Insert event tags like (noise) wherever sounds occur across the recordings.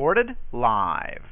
Recorded live.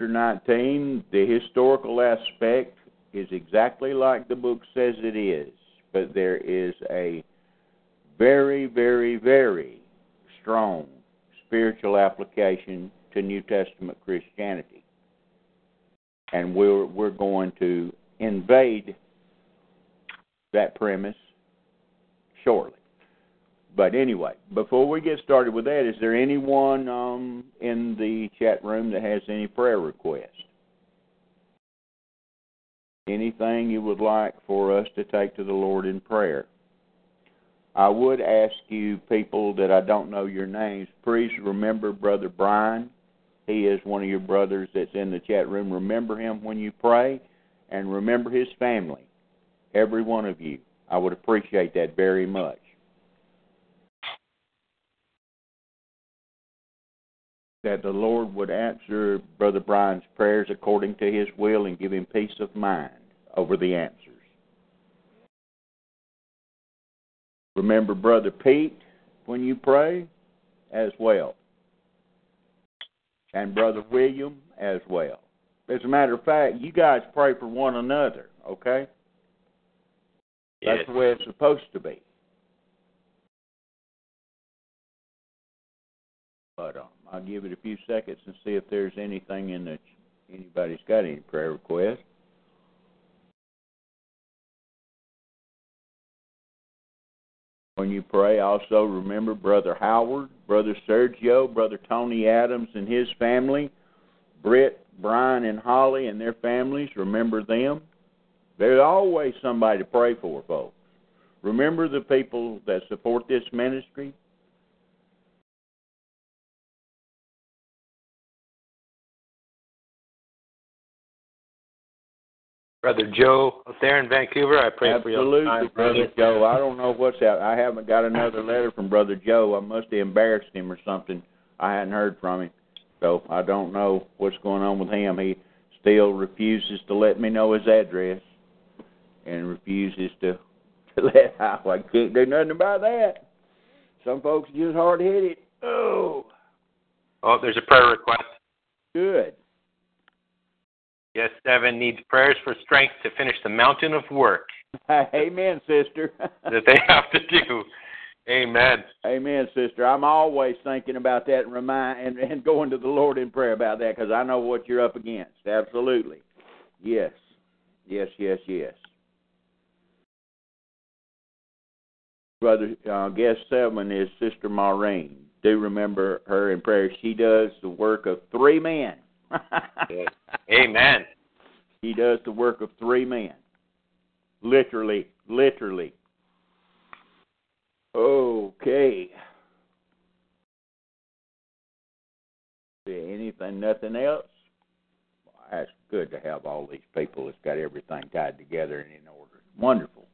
Chapter 19, the historical aspect is exactly like the book says it is, but there is a very, very, very strong spiritual application to New Testament Christianity. And we're we're going to invade that premise shortly. But anyway, before we get started with that, is there anyone um, in the chat room that has any prayer requests? Anything you would like for us to take to the Lord in prayer? I would ask you, people that I don't know your names, please remember Brother Brian. He is one of your brothers that's in the chat room. Remember him when you pray, and remember his family. Every one of you. I would appreciate that very much. That the Lord would answer Brother Brian's prayers according to his will and give him peace of mind over the answers. Remember Brother Pete when you pray as well. And Brother William as well. As a matter of fact, you guys pray for one another, okay? That's the way it's supposed to be. But um, I'll give it a few seconds and see if there's anything in the anybody's got any prayer requests. When you pray, also remember Brother Howard, Brother Sergio, Brother Tony Adams and his family, Britt, Brian, and Holly and their families. Remember them. There's always somebody to pray for, folks. Remember the people that support this ministry. Brother Joe up there in Vancouver, I pray for you. Absolutely, Brother Joe. I don't know what's out. I haven't got another letter from Brother Joe. I must have embarrassed him or something. I hadn't heard from him, so I don't know what's going on with him. He still refuses to let me know his address, and refuses to (laughs) to let out. I can't do nothing about that. Some folks are just hard headed. Oh, Oh, there's a prayer request. good. Yes, Evan needs prayers for strength to finish the mountain of work (laughs) Amen, sister. (laughs) that they have to do. Amen. Amen, sister. I'm always thinking about that and remind and, and going to the Lord in prayer about that because I know what you're up against. Absolutely. Yes. Yes, yes, yes. Brother, uh, guest seven is Sister Maureen. Do remember her in prayer. She does the work of three men. (laughs) Amen. He does the work of three men. Literally, literally. Okay. Anything, nothing else? that's good to have all these people that's got everything tied together and in order. Wonderful.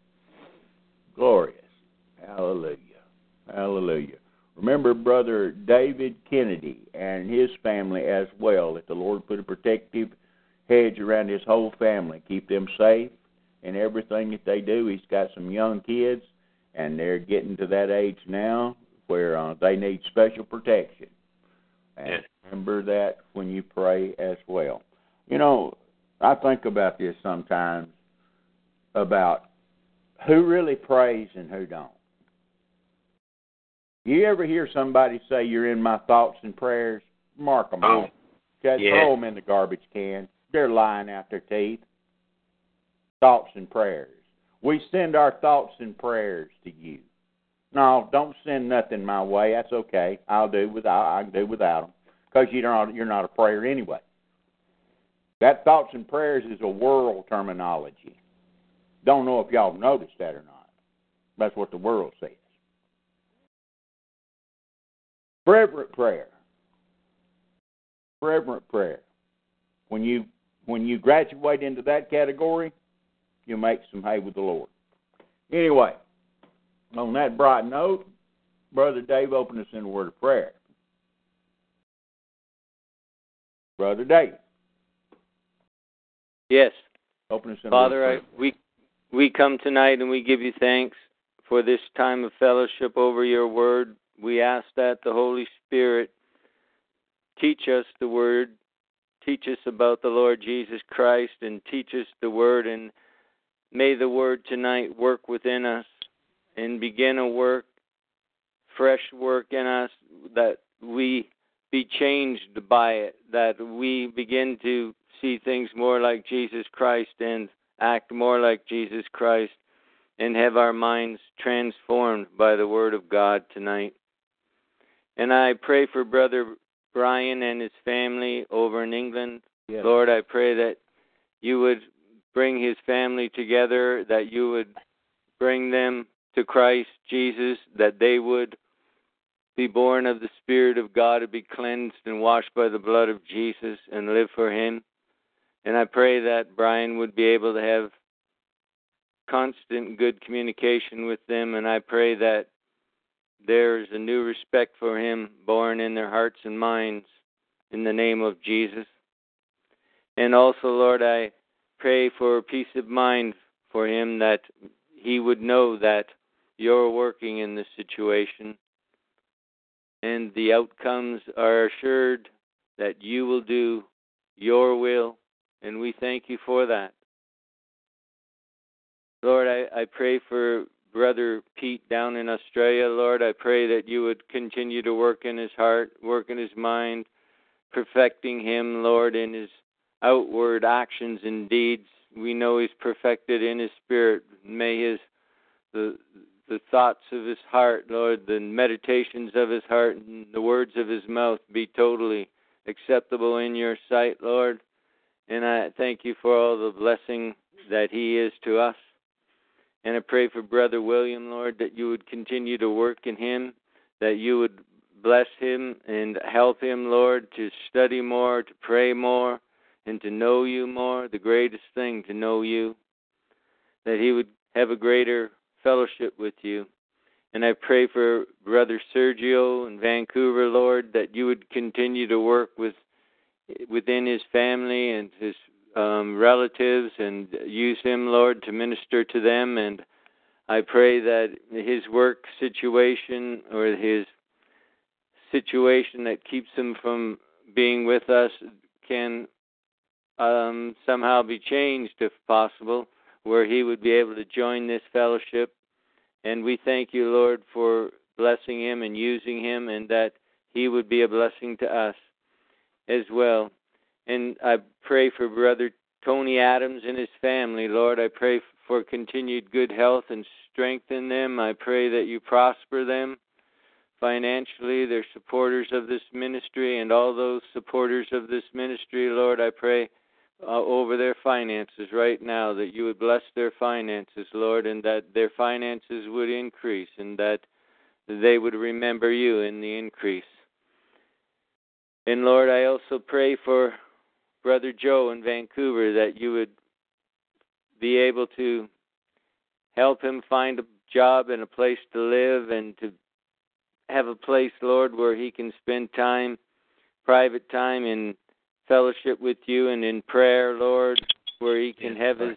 Glorious. Hallelujah. Hallelujah. Remember Brother David Kennedy and his family as well, that the Lord put a protective hedge around his whole family, keep them safe in everything that they do. He's got some young kids, and they're getting to that age now where uh, they need special protection. And Yes. remember that when you pray as well. You know, I think about this sometimes about who really prays and who don't. You ever hear somebody say, "You're in my thoughts and prayers"? Mark them Oh, off. Just yeah. throw them in the garbage can. They're lying out their teeth. Thoughts and prayers. We send our thoughts and prayers to you. No, don't send nothing my way. That's okay. I'll do without. I can do without them because you don't. You're not a prayer anyway. That thoughts and prayers is a world terminology. Don't know if y'all noticed that or not. That's what the world says. Fervent prayer. Fervent prayer. When you when you graduate into that category, you make some hay with the Lord. Anyway, on that bright note, Brother Dave opened us in a word of prayer. Brother Dave, Yes, open us in a Father, word I, of prayer. we we come tonight and we give you thanks for this time of fellowship over your word. We ask that the Holy Spirit teach us the word, teach us about the Lord Jesus Christ, and teach us the word. And may the word tonight work within us and begin a work, fresh work in us, that we be changed by it, that we begin to see things more like Jesus Christ and act more like Jesus Christ and have our minds transformed by the Word of God tonight. And I pray for Brother Brian and his family over in England. Yes. Lord, I pray that you would bring his family together, that you would bring them to Christ Jesus, that they would be born of the Spirit of God to be cleansed and washed by the blood of Jesus and live for Him. And I pray that Brian would be able to have constant good communication with them. And I pray that there's a new respect for Him born in their hearts and minds in the name of Jesus. And also, Lord, I pray for peace of mind for him that he would know that you're working in this situation and the outcomes are assured that you will do your will, and we thank you for that. Lord, I, I pray for Brother Pete down in Australia. Lord, I pray that you would continue to work in his heart, work in his mind, perfecting him, Lord, in his outward actions and deeds. We know he's perfected in his spirit. May his the the thoughts of his heart, Lord, the meditations of his heart, and the words of his mouth be totally acceptable in your sight, Lord. And I thank you for all the blessing that he is to us. And I pray for Brother William, Lord, that you would continue to work in him, that you would bless him and help him, Lord, to study more, to pray more, and to know you more, the greatest thing, to know you. That he would have a greater fellowship with you. And I pray for Brother Sergio in Vancouver, Lord, that you would continue to work with within his family and his um, relatives and use him, Lord, to minister to them. And I pray that his work situation or his situation that keeps him from being with us can um, somehow be changed, if possible, where he would be able to join this fellowship. And we thank you, Lord, for blessing him and using him, and that he would be a blessing to us as well. And I pray for Brother Tony Adams and his family, Lord. I pray for continued good health and strength in them. I pray that you prosper them financially. They're supporters of this ministry, and all those supporters of this ministry, Lord, I pray uh, over their finances right now that you would bless their finances, Lord, and that their finances would increase and that they would remember you in the increase. And Lord, I also pray for Brother Joe in Vancouver, that you would be able to help him find a job and a place to live and to have a place, Lord, where he can spend time, private time in fellowship with you and in prayer, Lord, where he can have his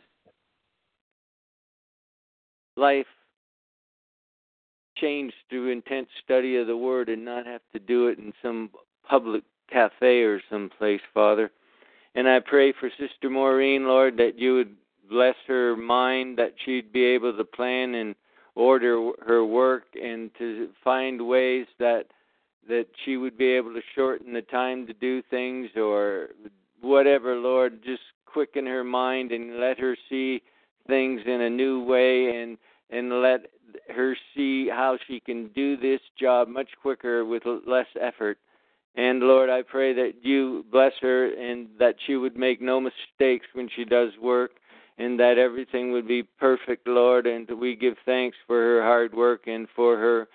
life changed through intense study of the Word and not have to do it in some public cafe or someplace, Father. And I pray for Sister Maureen, Lord, that you would bless her mind, that she'd be able to plan and order her work and to find ways that that she would be able to shorten the time to do things or whatever, Lord, just quicken her mind and let her see things in a new way and and let her see how she can do this job much quicker with less effort. And Lord, I pray that you bless her and that she would make no mistakes when she does work and that everything would be perfect, Lord. And we give thanks for her hard work and for her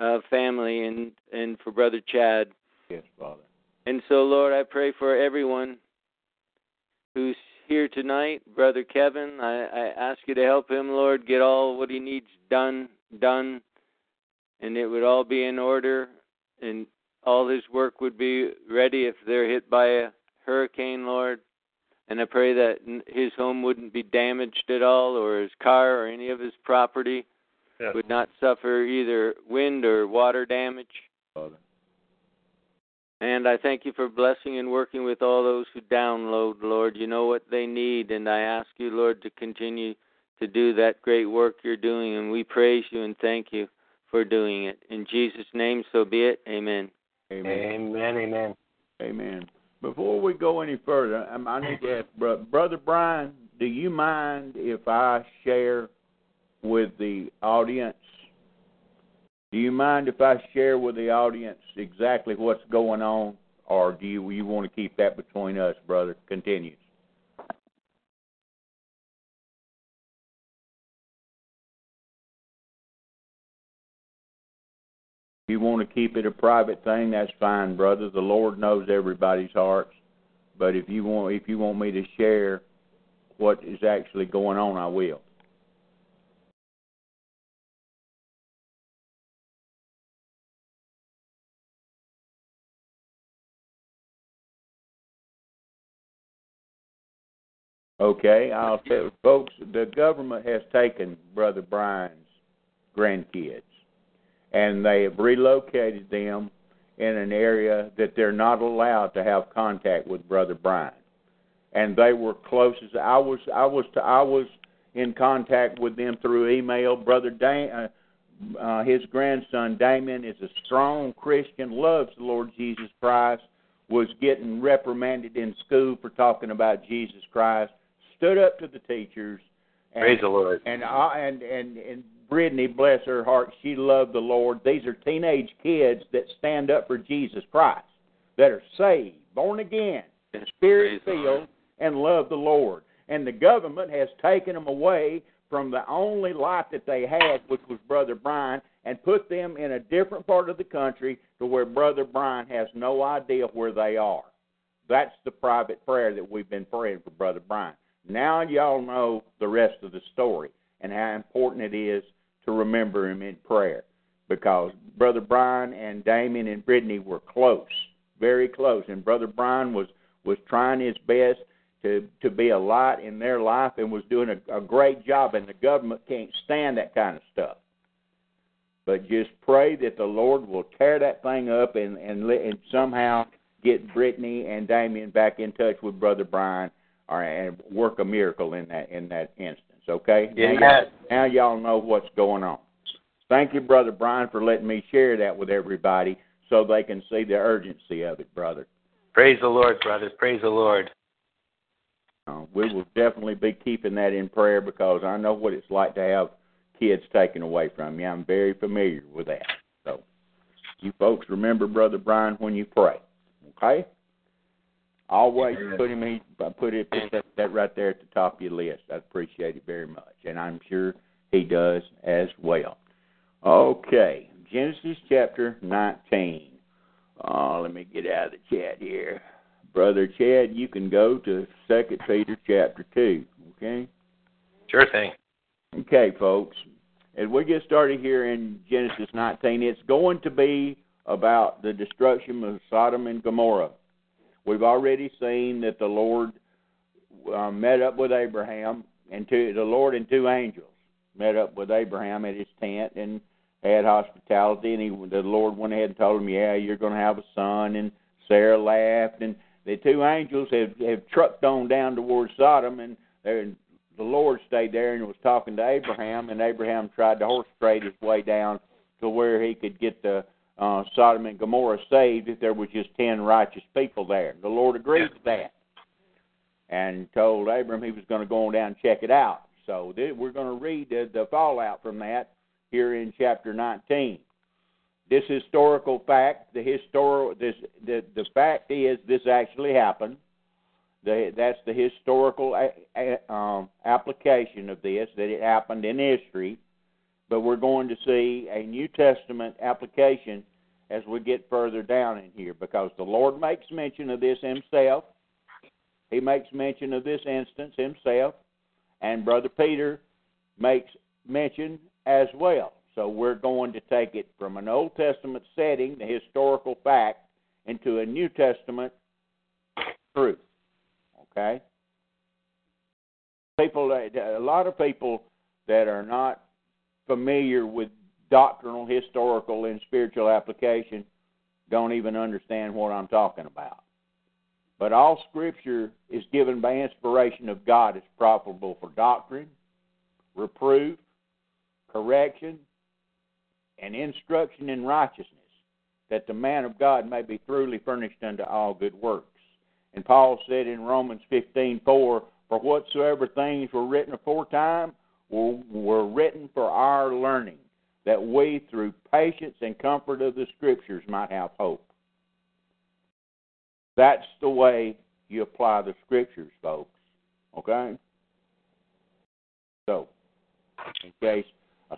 uh, family and, and for Brother Chad. Yes, Father. And so, Lord, I pray for everyone who's here tonight, Brother Kevin. I, I ask you to help him, Lord, get all what he needs done, done, and it would all be in order, and all his work would be ready if they're hit by a hurricane, Lord. And I pray that his home wouldn't be damaged at all, or his car, or any of his property Yes. would not suffer either wind or water damage. Father. And I thank you for blessing and working with all those who download, Lord. You know what they need, and I ask you, Lord, to continue to do that great work you're doing, and we praise you and thank you for doing it. In Jesus' name, so be it. Amen. Amen. Amen. Amen. Amen. Before we go any further, I need to ask Bro- Brother Brian, do you mind if I share with the audience? Do you mind if I share with the audience exactly what's going on, or do you you want to keep that between us, brother? Continues. You want to keep it a private thing, that's fine, brother. The Lord knows everybody's hearts. But if you want if you want me to share what is actually going on, I will. Okay, I'll tell folks. The government has taken Brother Brian's grandkids, and they have relocated them in an area that they're not allowed to have contact with Brother Brian. And they were close as I was. I was. to, I was in contact with them through email. Brother Dan, uh, uh, his grandson Damon is a strong Christian, loves the Lord Jesus Christ. Was getting reprimanded in school for talking about Jesus Christ. Stood up to the teachers. And, Praise the Lord. and I and and and Brittany, bless her heart, she loved the Lord. These are teenage kids that stand up for Jesus Christ, that are saved, born again, spirit filled, and love the Lord. And the government has taken them away from the only life that they had, which was Brother Brian, and put them in a different part of the country to where Brother Brian has no idea where they are. That's the private prayer that we've been praying for Brother Brian. Now y'all know the rest of the story and how important it is to remember him in prayer because Brother Brian and Damien and Brittany were close, very close, and Brother Brian was was trying his best to to be a light in their life and was doing a, a great job. And the government can't stand that kind of stuff. But just pray that the Lord will tear that thing up and and, and somehow get Brittany and Damien back in touch with Brother Brian, or and work a miracle in that in that instance. Okay. Now, y'all, now y'all know what's going on. Thank you, Brother Brian, for letting me share that with everybody so they can see the urgency of it, brother. Praise the Lord, brothers. Praise the Lord. Uh, we will definitely be keeping that in prayer because I know what it's like to have kids taken away from you. I'm very familiar with that. So, you folks remember Brother Brian when you pray, okay? Always put him. He put it put that, that right there at the top of your list. I appreciate it very much, and I'm sure he does as well. Okay, Genesis chapter 19. Uh, let me get out of the chat here. Brother Chad, you can go to Second Peter chapter two. Okay. Sure thing. Okay, folks. As we get started here in Genesis 19, it's going to be about the destruction of Sodom and Gomorrah. We've already seen that the Lord uh, met up with Abraham, and two, the Lord and two angels met up with Abraham at his tent and had hospitality. And he, the Lord went ahead and told him, "Yeah, you're going to have a son." And Sarah laughed, and the two angels have have trucked on down towards Sodom, and the Lord stayed there and was talking to Abraham, and Abraham tried to horse trade his way down to where he could get the uh, Sodom and Gomorrah saved if there was just ten righteous people there. The Lord agreed to that, and told Abram he was going to go on down and check it out. So th- we're going to read the, the fallout from that here in chapter 19. This historical fact, the histor- this the the fact is this actually happened. The, that's the historical a, a, um, application of this that it happened in history, but we're going to see a New Testament application as we get further down in here because the Lord makes mention of this himself. He makes mention of this instance himself, and Brother Peter makes mention as well. So we're going to take it from an Old Testament setting, the historical fact, into a New Testament truth. Okay? People, a lot of people that are not familiar with doctrinal, historical, and spiritual application don't even understand what I'm talking about. But all Scripture is given by inspiration of God is profitable for doctrine, reproof, correction, and instruction in righteousness, that the man of God may be thoroughly furnished unto all good works. And Paul said in Romans 15:4, For whatsoever things were written aforetime were written for our learning, that we, through patience and comfort of the Scriptures, might have hope. That's the way you apply the Scriptures, folks. Okay? So, in case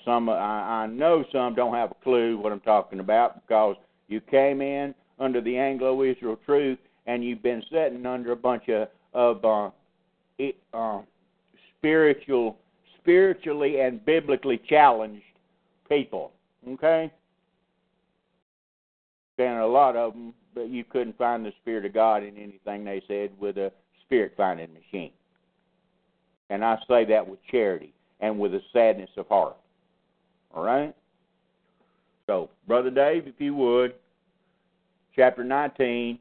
some, I, I know some don't have a clue what I'm talking about because you came in under the Anglo-Israel truth and you've been sitting under a bunch of of uh, uh, spiritual, spiritually and biblically challenged people. Okay, and a lot of them, but you couldn't find the spirit of God in anything they said with a spirit finding machine. And I say that with charity and with a sadness of heart. All right? So, Brother Dave, if you would, chapter 19,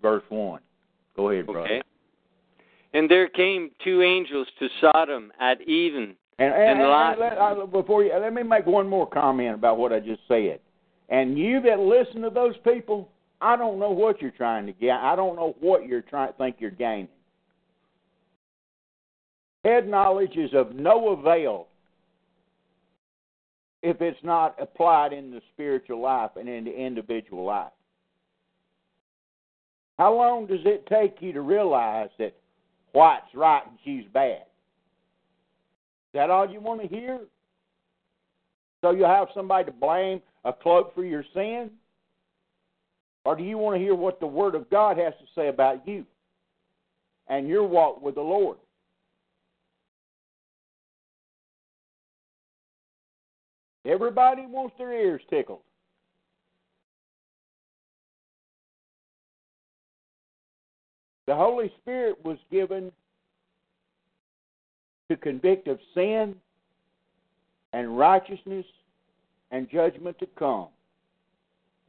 verse 1. Go ahead, brother. Okay. And there came two angels to Sodom at even. And, and, And and let, uh, before you, let me make one more comment about what I just said. And you that listen to those people, I don't know what you're trying to get. I don't know what you're trying think you're gaining. Head knowledge is of no avail if it's not applied in the spiritual life and in the individual life. How long does it take you to realize that white's right and she's bad? Is that all you want to hear? So you have somebody to blame a cloak for your sin? Or do you want to hear what the Word of God has to say about you and your walk with the Lord? Everybody wants their ears tickled. The Holy Spirit was given to convict of sin and righteousness and judgment to come.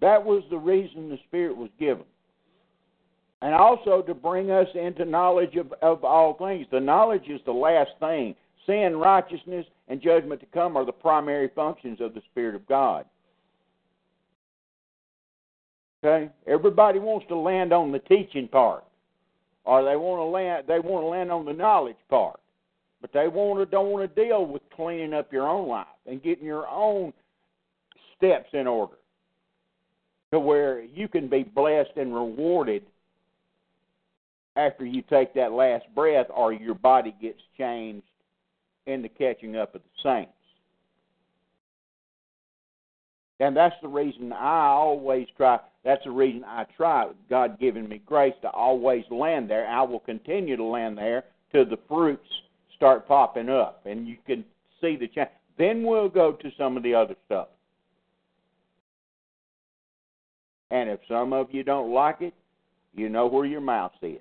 That was the reason the Spirit was given. And also to bring us into knowledge of, of all things. The knowledge is the last thing. Sin, righteousness, and judgment to come are the primary functions of the Spirit of God. Okay? Everybody wants to land on the teaching part. Or they want to land they want to land on the knowledge part. But they want to don't want to deal with cleaning up your own life and getting your own steps in order to where you can be blessed and rewarded after you take that last breath or your body gets changed in the catching up of the saints. And that's the reason I always try. That's the reason I try. God giving me grace to always land there. I will continue to land there to the fruits start popping up, and you can see the change. Then we'll go to some of the other stuff. And if some of you don't like it, you know where your mouth is.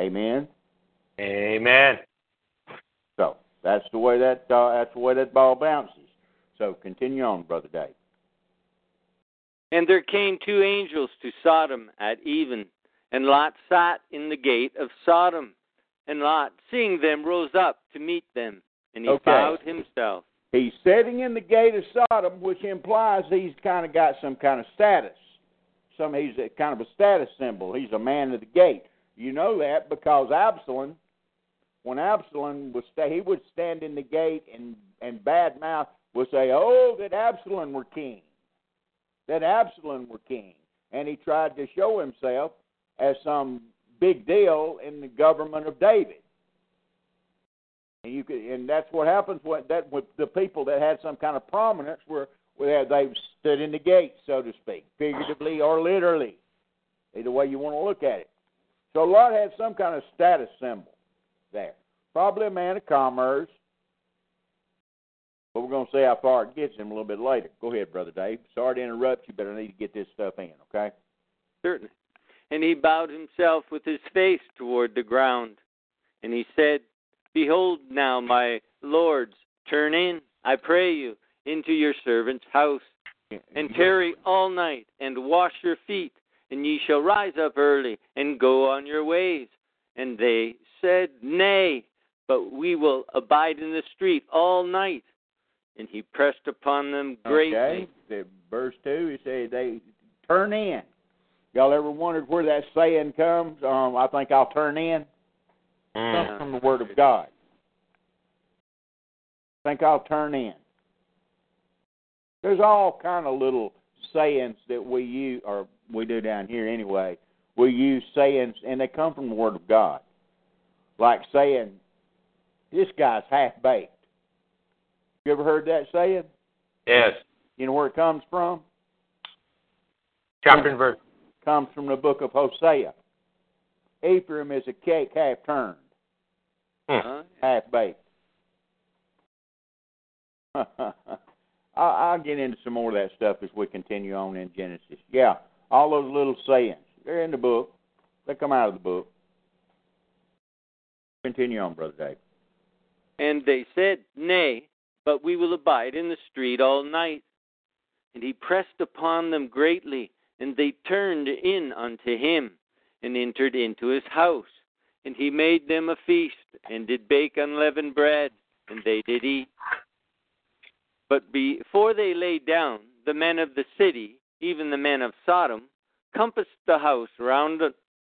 Amen. Amen. So that's the way that uh, that's the way that ball bounces. So continue on, brother Dave. And there came two angels to Sodom at even, and Lot sat in the gate of Sodom. And Lot, seeing them, rose up to meet them, and he Okay. bowed himself. He's sitting in the gate of Sodom, which implies he's kind of got some kind of status. Some he's a, kind of a status symbol. He's a man of the gate. You know that because Absalom, when Absalom was sta- he would stand in the gate and and bad mouth would say, "Oh, that Absalom were king, that Absalom were king," and he tried to show himself as some big deal in the government of David. And you could, and that's what happens when that with the people that had some kind of prominence were where they stood in the gate, so to speak, figuratively or literally, either way you want to look at it. So Lot had some kind of status symbol there. Probably a man of commerce, but we're going to see how far it gets him a little bit later. Go ahead, brother Dave. Sorry to interrupt you, but I need to get this stuff in. Okay. Certainly. And he bowed himself with his face toward the ground. And he said, Behold now, my lords, turn in, I pray you, into your servant's house, and tarry all night, and wash your feet, and ye shall rise up early, and go on your ways. And they said, Nay, but we will abide in the street all night. And he pressed upon them greatly. Okay. Verse two, he said they turn in. Y'all ever wondered where that saying comes? Um, I think I'll turn in. Mm. Comes from the Word of God. I think I'll turn in. There's all kind of little sayings that we use, or we do down here anyway. We use sayings, and they come from the Word of God. Like saying, "This guy's half baked." You ever heard that saying? Yes. You know where it comes from? Chapter and verse. Comes from the book of Hosea. Ephraim is a cake half turned, hmm. Huh? half baked. (laughs) I'll, I'll get into some more of that stuff as we continue on in Genesis. Yeah, all those little sayings. They're in the book. They come out of the book. Continue on, Brother Dave. And they said, Nay, but we will abide in the street all night. And he pressed upon them greatly, and they turned in unto him, and entered into his house. And he made them a feast, and did bake unleavened bread, and they did eat. But before they lay down, the men of the city, even the men of Sodom, compassed the house round,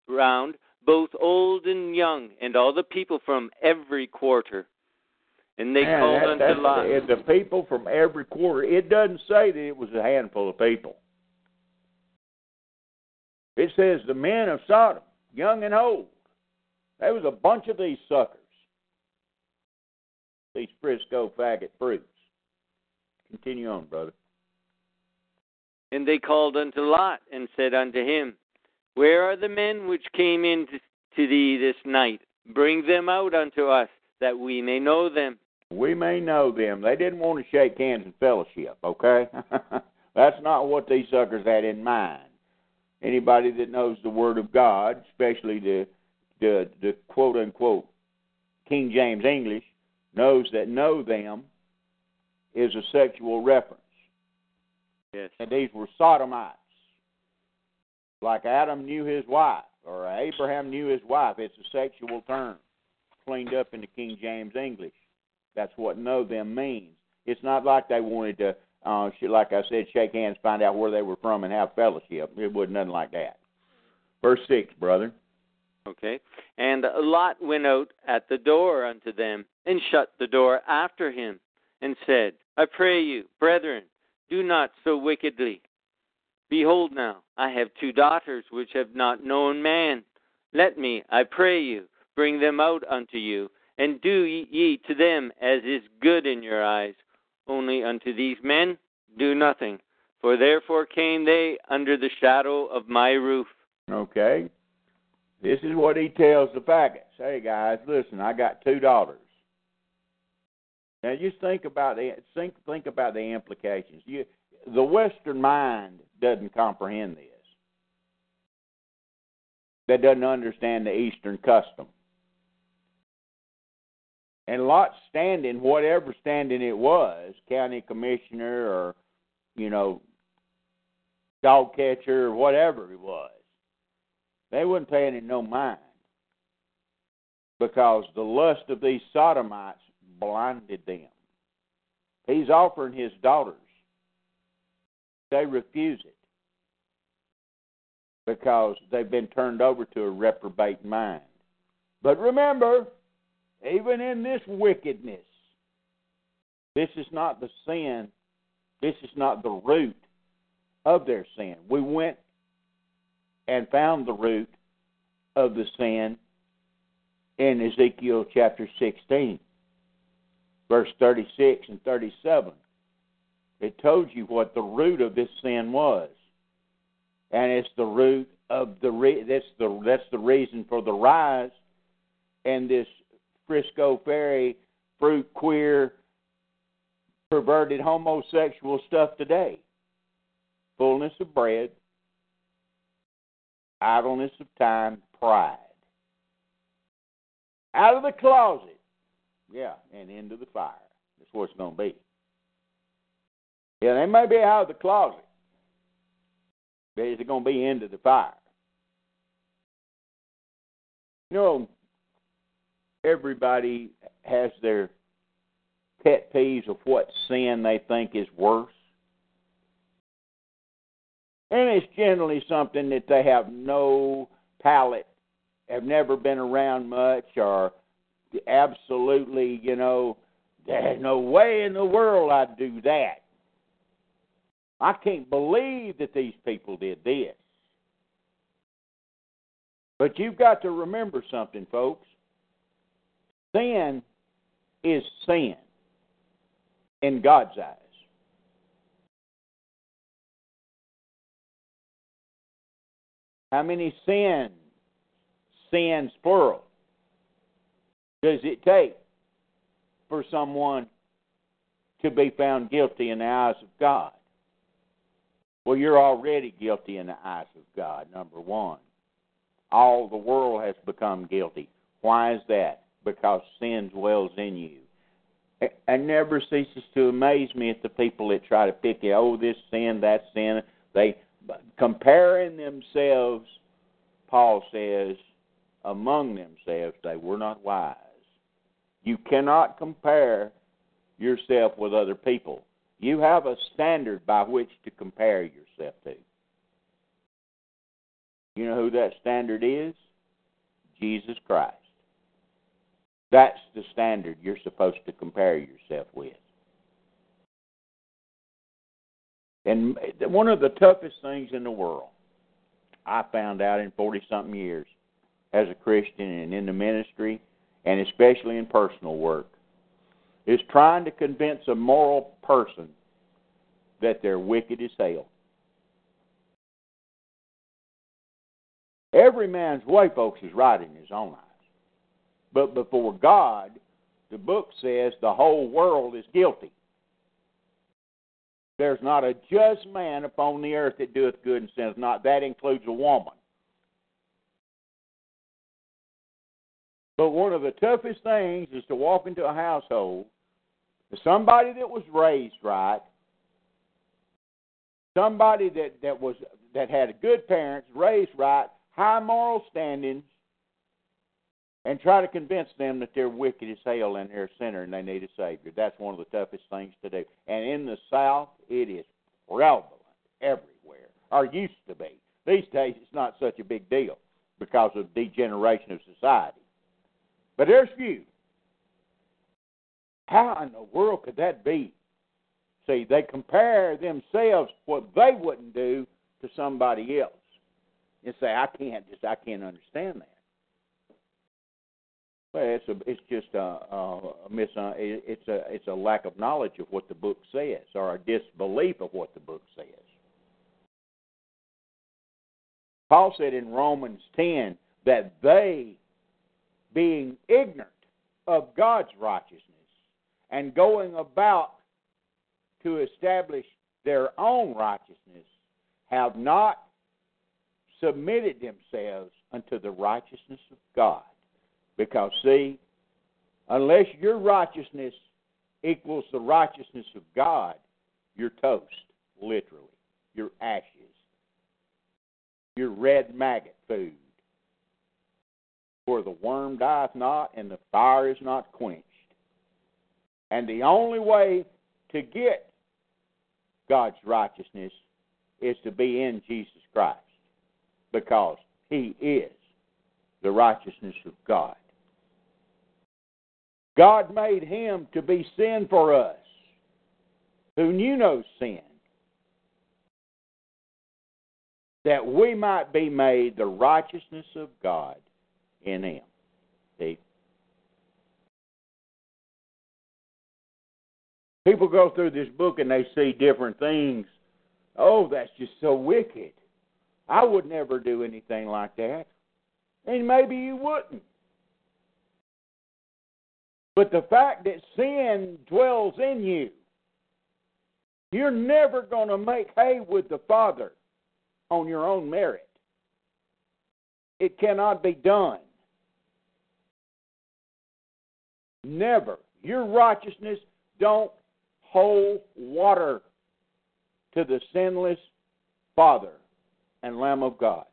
round both old and young, and all the people from every quarter. And they Man, called that- unto Lot. and the people from every quarter. It doesn't say that it was a handful of people. It says the men of Sodom, young and old. There was a bunch of these suckers. These Frisco faggot fruits. Continue on, brother. And they called unto Lot, and said unto him, Where are the men which came in to thee this night? Bring them out unto us, that we may know them. We may know them. They didn't want to shake hands and fellowship, okay? (laughs) That's not what these suckers had in mind. Anybody that knows the Word of God, especially the the, the quote unquote King James English, knows that know them is a sexual reference. Yes. And these were sodomites. Like Adam knew his wife, or Abraham knew his wife. It's a sexual term, cleaned up in the King James English. That's what know them means. It's not like they wanted to, uh, like I said, shake hands, find out where they were from, and have fellowship. It wasn't nothing like that. Verse 6, brother. Okay. And Lot went out at the door unto them, and shut the door after him, and said, I pray you, brethren, do not so wickedly. Behold now, I have two daughters which have not known man. Let me, I pray you, bring them out unto you, and do ye to them as is good in your eyes. Only unto these men do nothing. For therefore came they under the shadow of my roof. Okay. This is what he tells the faggots. Hey guys, listen, I got two daughters. Now just think about the think think about the implications. You the Western mind doesn't comprehend this. That doesn't understand the Eastern custom. And Lot standing, whatever standing it was, county commissioner or, you know, dog catcher or whatever it was, they wasn't paying it no mind. Because the lust of these sodomites blinded them. He's offering his daughters. They refuse it because they've been turned over to a reprobate mind. But remember, even in this wickedness, this is not the sin, this is not the root of their sin. We went and found the root of the sin in Ezekiel chapter 16, verse 36 and 37. It told you what the root of this sin was and it's the root of the re- that's the that's the reason for the rise and this Frisco fairy fruit queer perverted homosexual stuff today. Fullness of bread, idleness of time, pride. Out of the closet, yeah, and into the fire. That's what it's going to be. Yeah, they may be out of the closet, but is it going to be into the fire? You know, everybody has their pet peeves of what sin they think is worse. And it's generally something that they have no palate, have never been around much, or absolutely, you know, there's no way in the world I'd do that. I can't believe that these people did this. But you've got to remember something, folks. Sin is sin in God's eyes. How many sins, sins plural, does it take for someone to be found guilty in the eyes of God? Well, you're already guilty in the eyes of God, number one. All the world has become guilty. Why is that? Because sin dwells in you. It never ceases to amaze me at the people that try to pick it. Oh, this sin, that sin. They comparing themselves. Paul says, among themselves, they were not wise. You cannot compare yourself with other people. You have a standard by which to compare yourself to. You know who that standard is? Jesus Christ. That's the standard you're supposed to compare yourself with. And one of the toughest things in the world, I found out in 40 something years as a Christian and in the ministry, and especially in personal work, is trying to convince a moral person that they're wicked as hell. Every man's way, folks, is right in his own eyes. But before God, the book says the whole world is guilty. There's not a just man upon the earth that doeth good and sins not. That includes a woman. But one of the toughest things is to walk into a household somebody that was raised right, somebody that, that was that had good parents, raised right, high moral standings, and try to convince them that they're wicked as hell and they're a sinner and they need a savior. That's one of the toughest things to do. And in the South, it is prevalent everywhere, or used to be. These days, it's not such a big deal because of degeneration of society. But there's few. How in the world could that be? See, they compare themselves what they wouldn't do to somebody else, and say, "I can't just, I can't understand that." Well, it's a, it's just a, a, mis, uh, it's a, it's a lack of knowledge of what the book says, or a disbelief of what the book says. Paul said in Romans ten that they, being ignorant of God's righteousness and going about to establish their own righteousness, have not submitted themselves unto the righteousness of God. Because, see, unless your righteousness equals the righteousness of God, you're toast, literally. You're ashes. You're red maggot food. For the worm dieth not, and the fire is not quenched. And the only way to get God's righteousness is to be in Jesus Christ because he is the righteousness of God. God made him to be sin for us, who knew no sin, that we might be made the righteousness of God in him. See? People go through this book and they see different things. Oh, that's just so wicked. I would never do anything like that. And maybe you wouldn't. But the fact that sin dwells in you, you're never going to make hay with the Father on your own merit. It cannot be done. Never. Your righteousness don't hold water to the sinless Father and Lamb of God.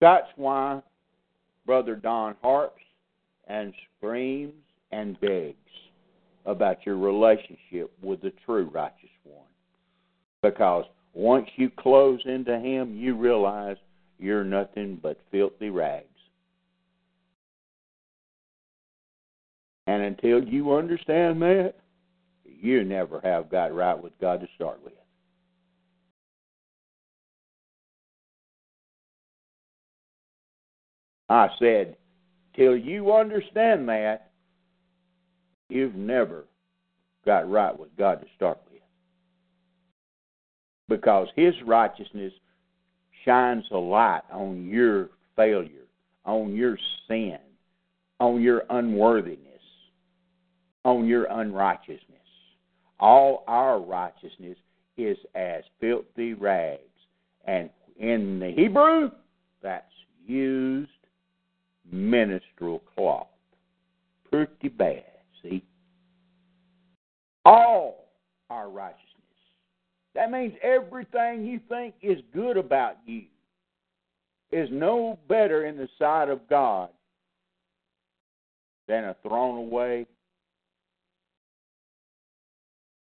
That's why Brother Don harps and screams and begs about your relationship with the true righteous one. Because once you close into Him, you realize you're nothing but filthy rags. And until you understand that, you never have got right with God to start with. I said, till you understand that, you've never got right with God to start with. Because His righteousness shines a light on your failure, on your sin, on your unworthiness, on your unrighteousness. All our righteousness is as filthy rags. And in the Hebrew, that's used menstrual cloth. Pretty bad, see? All our righteousness. That means everything you think is good about you is no better in the sight of God than a thrown away,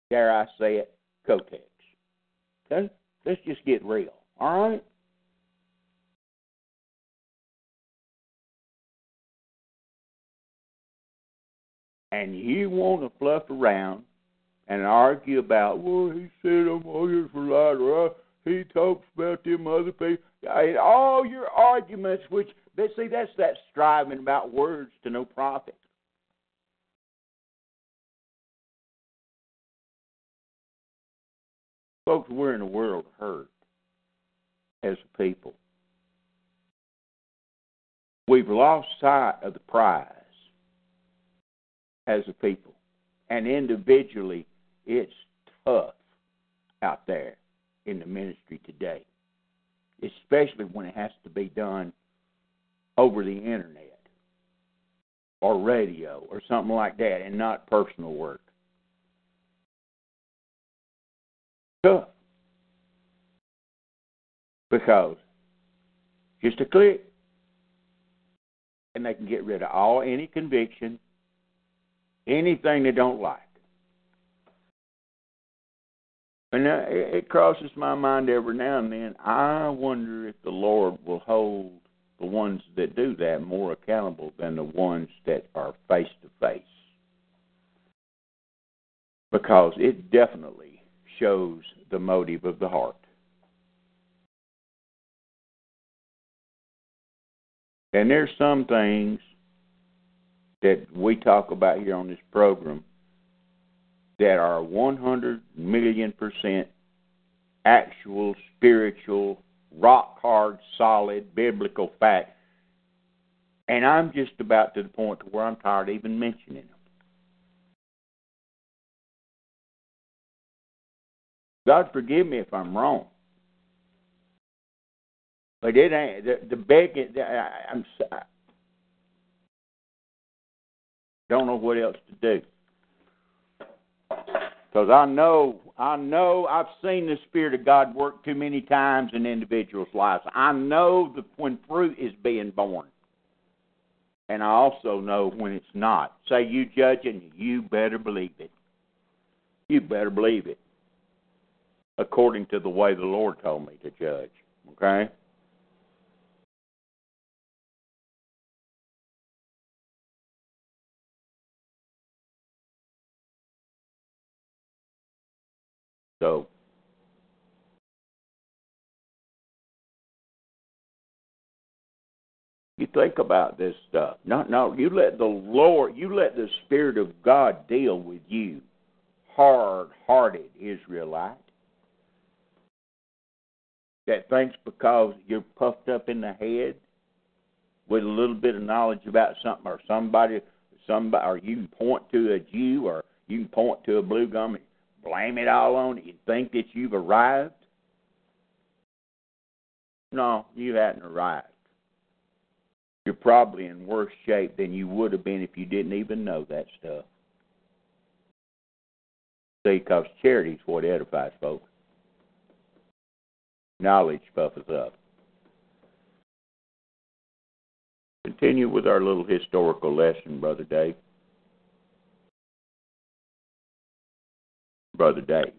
dare I say it, Kotex. Let's just get real. All right? And you want to fluff around and argue about, well, he said I'm always for light, uh, he talks about them other people. And all your arguments, which they see, that's that striving about words to no profit. Folks, we're in a world hurt as a people. We've lost sight of the prize as a people. And individually, it's tough out there in the ministry today, especially when it has to be done over the internet or radio or something like that and not personal work. Tough. Because just a click and they can get rid of all any conviction anything they don't like. And it crosses my mind every now and then. I wonder if the Lord will hold the ones that do that more accountable than the ones that are face to face. Because it definitely shows the motive of the heart. And there's some things that we talk about here on this program that are 100 million percent actual spiritual, rock hard, solid biblical fact. And I'm just about to the point to where I'm tired of even mentioning them. God forgive me if I'm wrong. But it ain't the, the begging. I, I'm don't know what else to do because I know I know I've seen the Spirit of God work too many times in individuals' lives. I know that when fruit is being born, and I also know when it's not. Say you judging, you better believe it. You better believe it, according to the way the Lord told me to judge. Okay. So you think about this stuff. No, no, you let the Lord, you let the Spirit of God deal with you, hard-hearted Israelite, that thinks because you're puffed up in the head with a little bit of knowledge about something or somebody, somebody, or you can point to a Jew or you can point to a blue gum blame it all on it. You think that you've arrived? No, you hadn't arrived. You're probably in worse shape than you would have been if you didn't even know that stuff. See, because charity's what edifies folks. Knowledge puffeth up. Continue with our little historical lesson, Brother Dave. Brother Dave.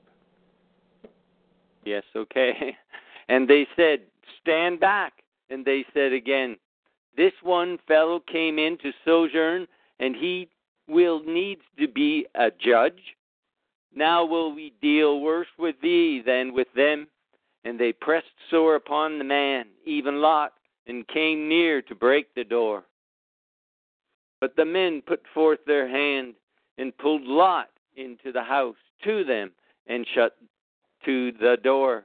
Yes, okay. (laughs) And they said, Stand back. And they said again, This one fellow came in to sojourn, and he will needs to be a judge. Now will we deal worse with thee than with them? And they pressed sore upon the man, even Lot, and came near to break the door. But the men put forth their hand and pulled Lot into the house to them and shut to the door.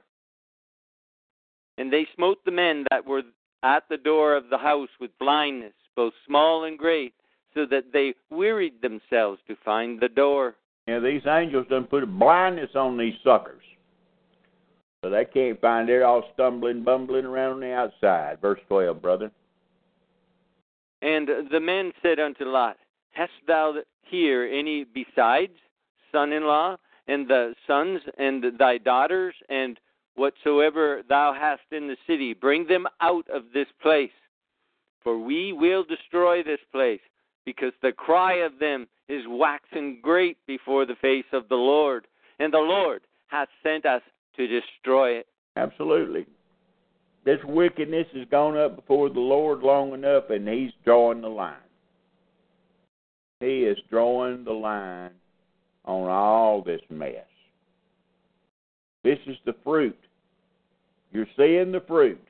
And they smote the men that were at the door of the house with blindness, both small and great, so that they wearied themselves to find the door. Yeah, these angels done put a blindness on these suckers. So they can't find it. They're all stumbling, bumbling around on the outside. Verse 12, brother. And the men said unto Lot, Hast thou here any besides son in law, and the sons and thy daughters, and whatsoever thou hast in the city, bring them out of this place. For we will destroy this place, because the cry of them is waxen great before the face of the Lord, and the Lord hath sent us to destroy it. Absolutely. This wickedness has gone up before the Lord long enough, and He's drawing the line. He is drawing the line on all this mess. This is the fruit. You're seeing the fruit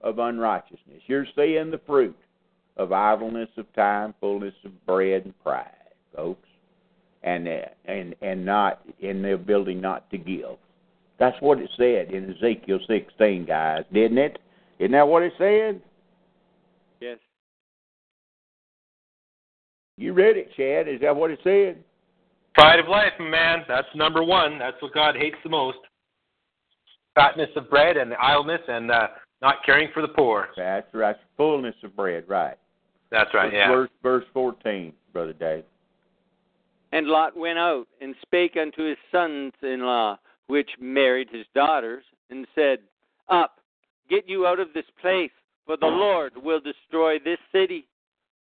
of unrighteousness. You're seeing the fruit of idleness of time, fullness of bread, and pride, folks, and uh, and and not in the ability not to give. That's what it said in Ezekiel 16, guys, didn't it? Isn't that what it said? Yes. You read it, Chad. Is that what it said? Pride of life, man. That's number one. That's what God hates the most. Fatness of bread and idleness and uh, not caring for the poor. That's right. Fullness of bread, right. That's right, yeah. Verse, verse 14, Brother Dave. And Lot went out and spake unto his sons in law, which married his daughters, and said, Up, get you out of this place, for the Lord will destroy this city.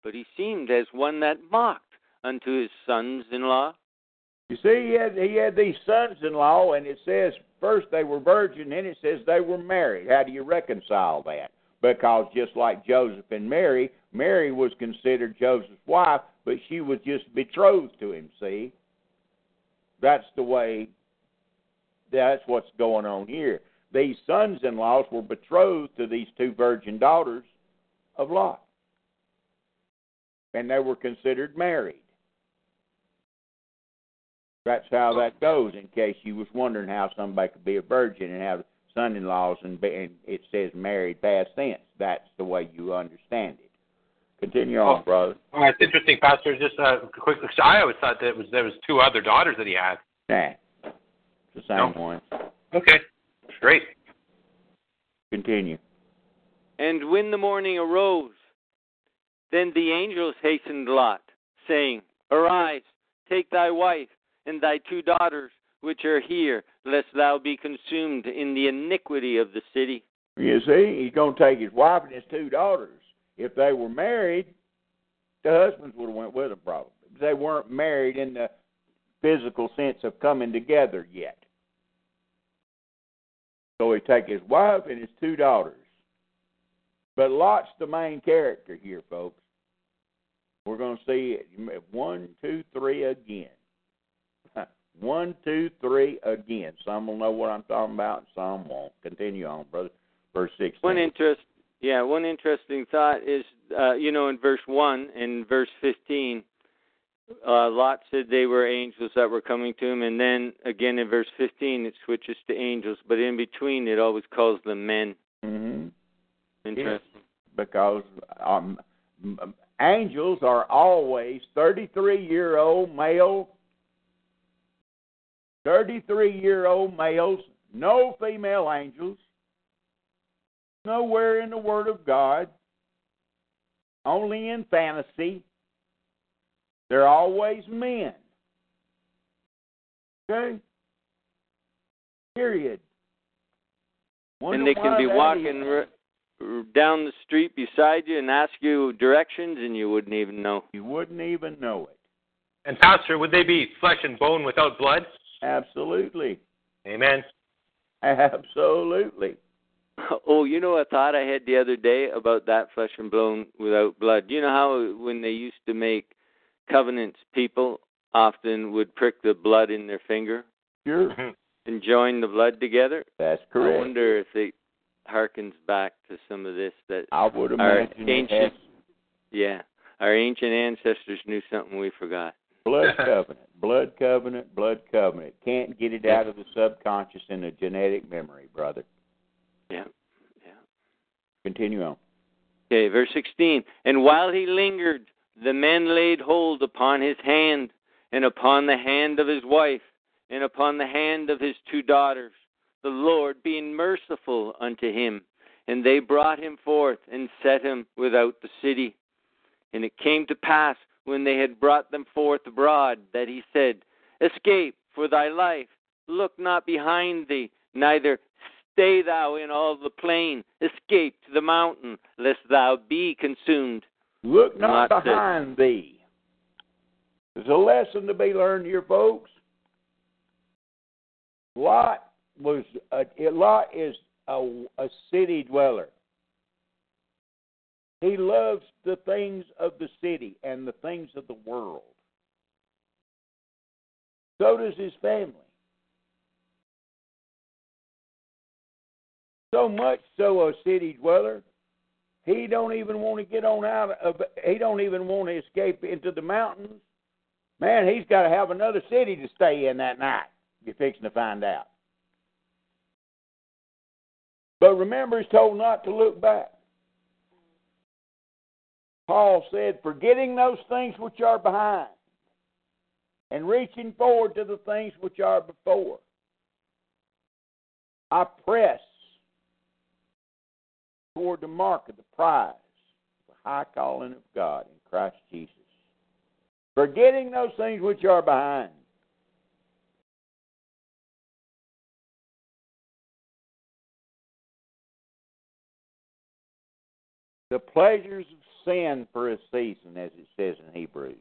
But he seemed as one that mocked unto his sons in law. You see, he had he had these sons-in-law, and it says first they were virgin, then it says they were married. How do you reconcile that? Because just like Joseph and Mary, Mary was considered Joseph's wife, but she was just betrothed to him. See, that's the way. That's what's going on here. These sons-in-laws were betrothed to these two virgin daughters, of Lot. And they were considered married. That's how that goes, in case you was wondering how somebody could be a virgin and have son-in-laws and, be, and it says married past tense. That's the way you understand it. Continue on, Oh. brother. Oh, it's interesting, Pastor. Just uh, quick. I always thought that it was there was two other daughters that he had. Nah, it's the same No. one. Okay, great. Continue. And when the morning arose, then the angels hastened Lot, saying, Arise, take thy wife and thy two daughters which are here, lest thou be consumed in the iniquity of the city. You see, he's going to take his wife and his two daughters. If they were married, the husbands would have went with them probably. They weren't married in the physical sense of coming together yet. So he take his wife and his two daughters. But Lot's the main character here, folks. We're going to see it. One, two, three again. One, two, three again. Some will know what I'm talking about, and some won't. Continue on, brother. Verse 16. One interest, yeah, one interesting thought is, uh, you know, in verse one and verse fifteen, uh, Lot said they were angels that were coming to him, and then again in verse fifteen it switches to angels, but in between it always calls them men. hmm Interesting. because um, angels are always 33 year old male, 33 year old males, no female angels, nowhere in the Word of God, only in fantasy. They're always men. Okay? Period. Wonder and they can be walking r- r- down the street beside you and ask you directions, and you wouldn't even know. You wouldn't even know it. And Pastor, would they be flesh and bone without blood? Absolutely. Amen. Absolutely. Oh, you know a thought I had the other day about that flesh and bone without blood. You know how when they used to make covenants, people often would prick the blood in their finger Sure. Mm-hmm. and join the blood together. That's correct. I wonder if it harkens back to some of this that I would our imagine it ancient, yeah, our ancient ancestors knew something we forgot. Blood (laughs) covenant, blood covenant, blood covenant. Can't get it out of the subconscious in the genetic memory, brother. Yeah, yeah. Continue on. Okay, verse 16. And while he lingered, the men laid hold upon his hand, and upon the hand of his wife, and upon the hand of his two daughters, the Lord being merciful unto him. And they brought him forth, and set him without the city. And it came to pass, when they had brought them forth abroad, that he said, Escape for thy life, look not behind thee, neither stay thou in all the plain, escape to the mountain, lest thou be consumed. Look not Not behind thee. There's a lesson to be learned here, folks. Lot was a, Lot is a, a city dweller. He loves the things of the city and the things of the world. So does his family. So much so a city dweller, he don't even want to get on out of he don't even want to escape into the mountains. Man, he's got to have another city to stay in that night. You're fixing to find out. But remember, he's told not to look back. Paul said, forgetting those things which are behind and reaching forward to the things which are before. I press toward the mark of the prize, the high calling of God in Christ Jesus. Forgetting those things which are behind. The pleasures of sin for a season, as it says in Hebrews.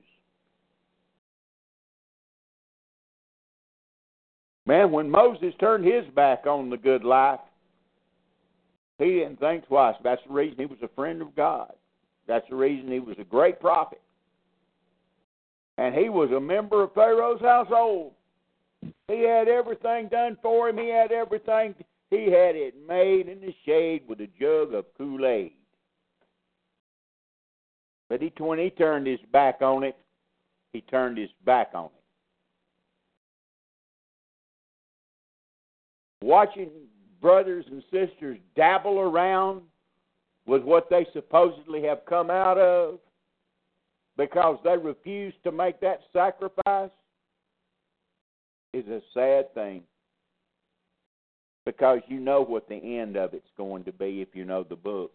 Man, when Moses turned his back on the good life, he didn't think twice. That's the reason he was a friend of God. That's the reason he was a great prophet. And he was a member of Pharaoh's household. He had everything done for him. He had everything. He had it made in the shade with a jug of Kool Aid. But he, when he turned his back on it, he turned his back on it. Watching brothers and sisters dabble around with what they supposedly have come out of because they refuse to make that sacrifice is a sad thing. Because you know what the end of it's going to be if you know the book.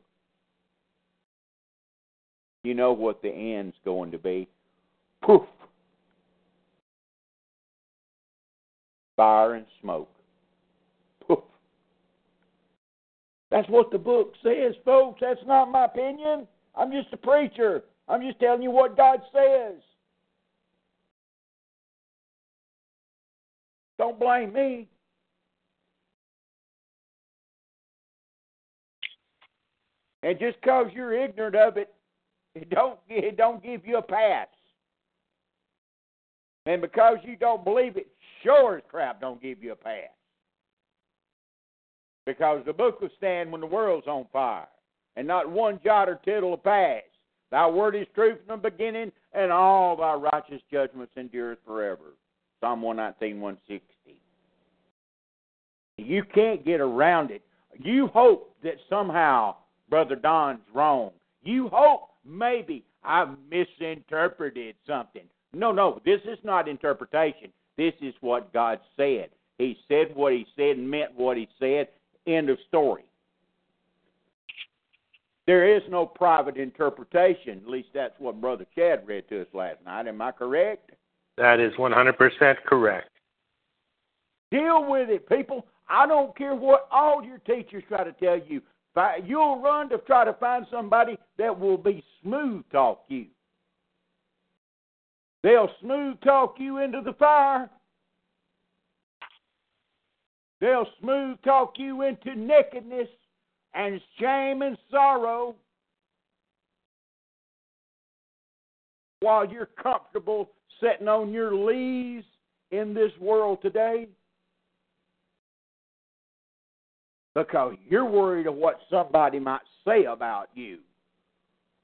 You know what the end's going to be. Poof. Fire and smoke. Poof. That's what the book says, folks. That's not my opinion. I'm just a preacher. I'm just telling you what God says. Don't blame me. And just because you're ignorant of it, it (laughs) don't it don't give you a pass. And because you don't believe it, sure as crap don't give you a pass. Because the book will stand when the world's on fire, and not one jot or tittle will pass. Thy word is true from the beginning, and all thy righteous judgments endure forever. Psalm 119, 160. You can't get around it. You hope that somehow Brother Don's wrong. You hope maybe I've misinterpreted something. No, no, this is not interpretation. This is what God said. He said what he said and meant what he said. End of story. There is no private interpretation. At least that's what Brother Chad read to us last night. Am I correct? That is 100% correct. Deal with it, people. I don't care what all your teachers try to tell you. You'll run to try to find somebody that will be smooth talk you. They'll smooth talk you into the fire. They'll smooth talk you into nakedness and shame and sorrow while you're comfortable sitting on your lees in this world today because you're worried of what somebody might say about you.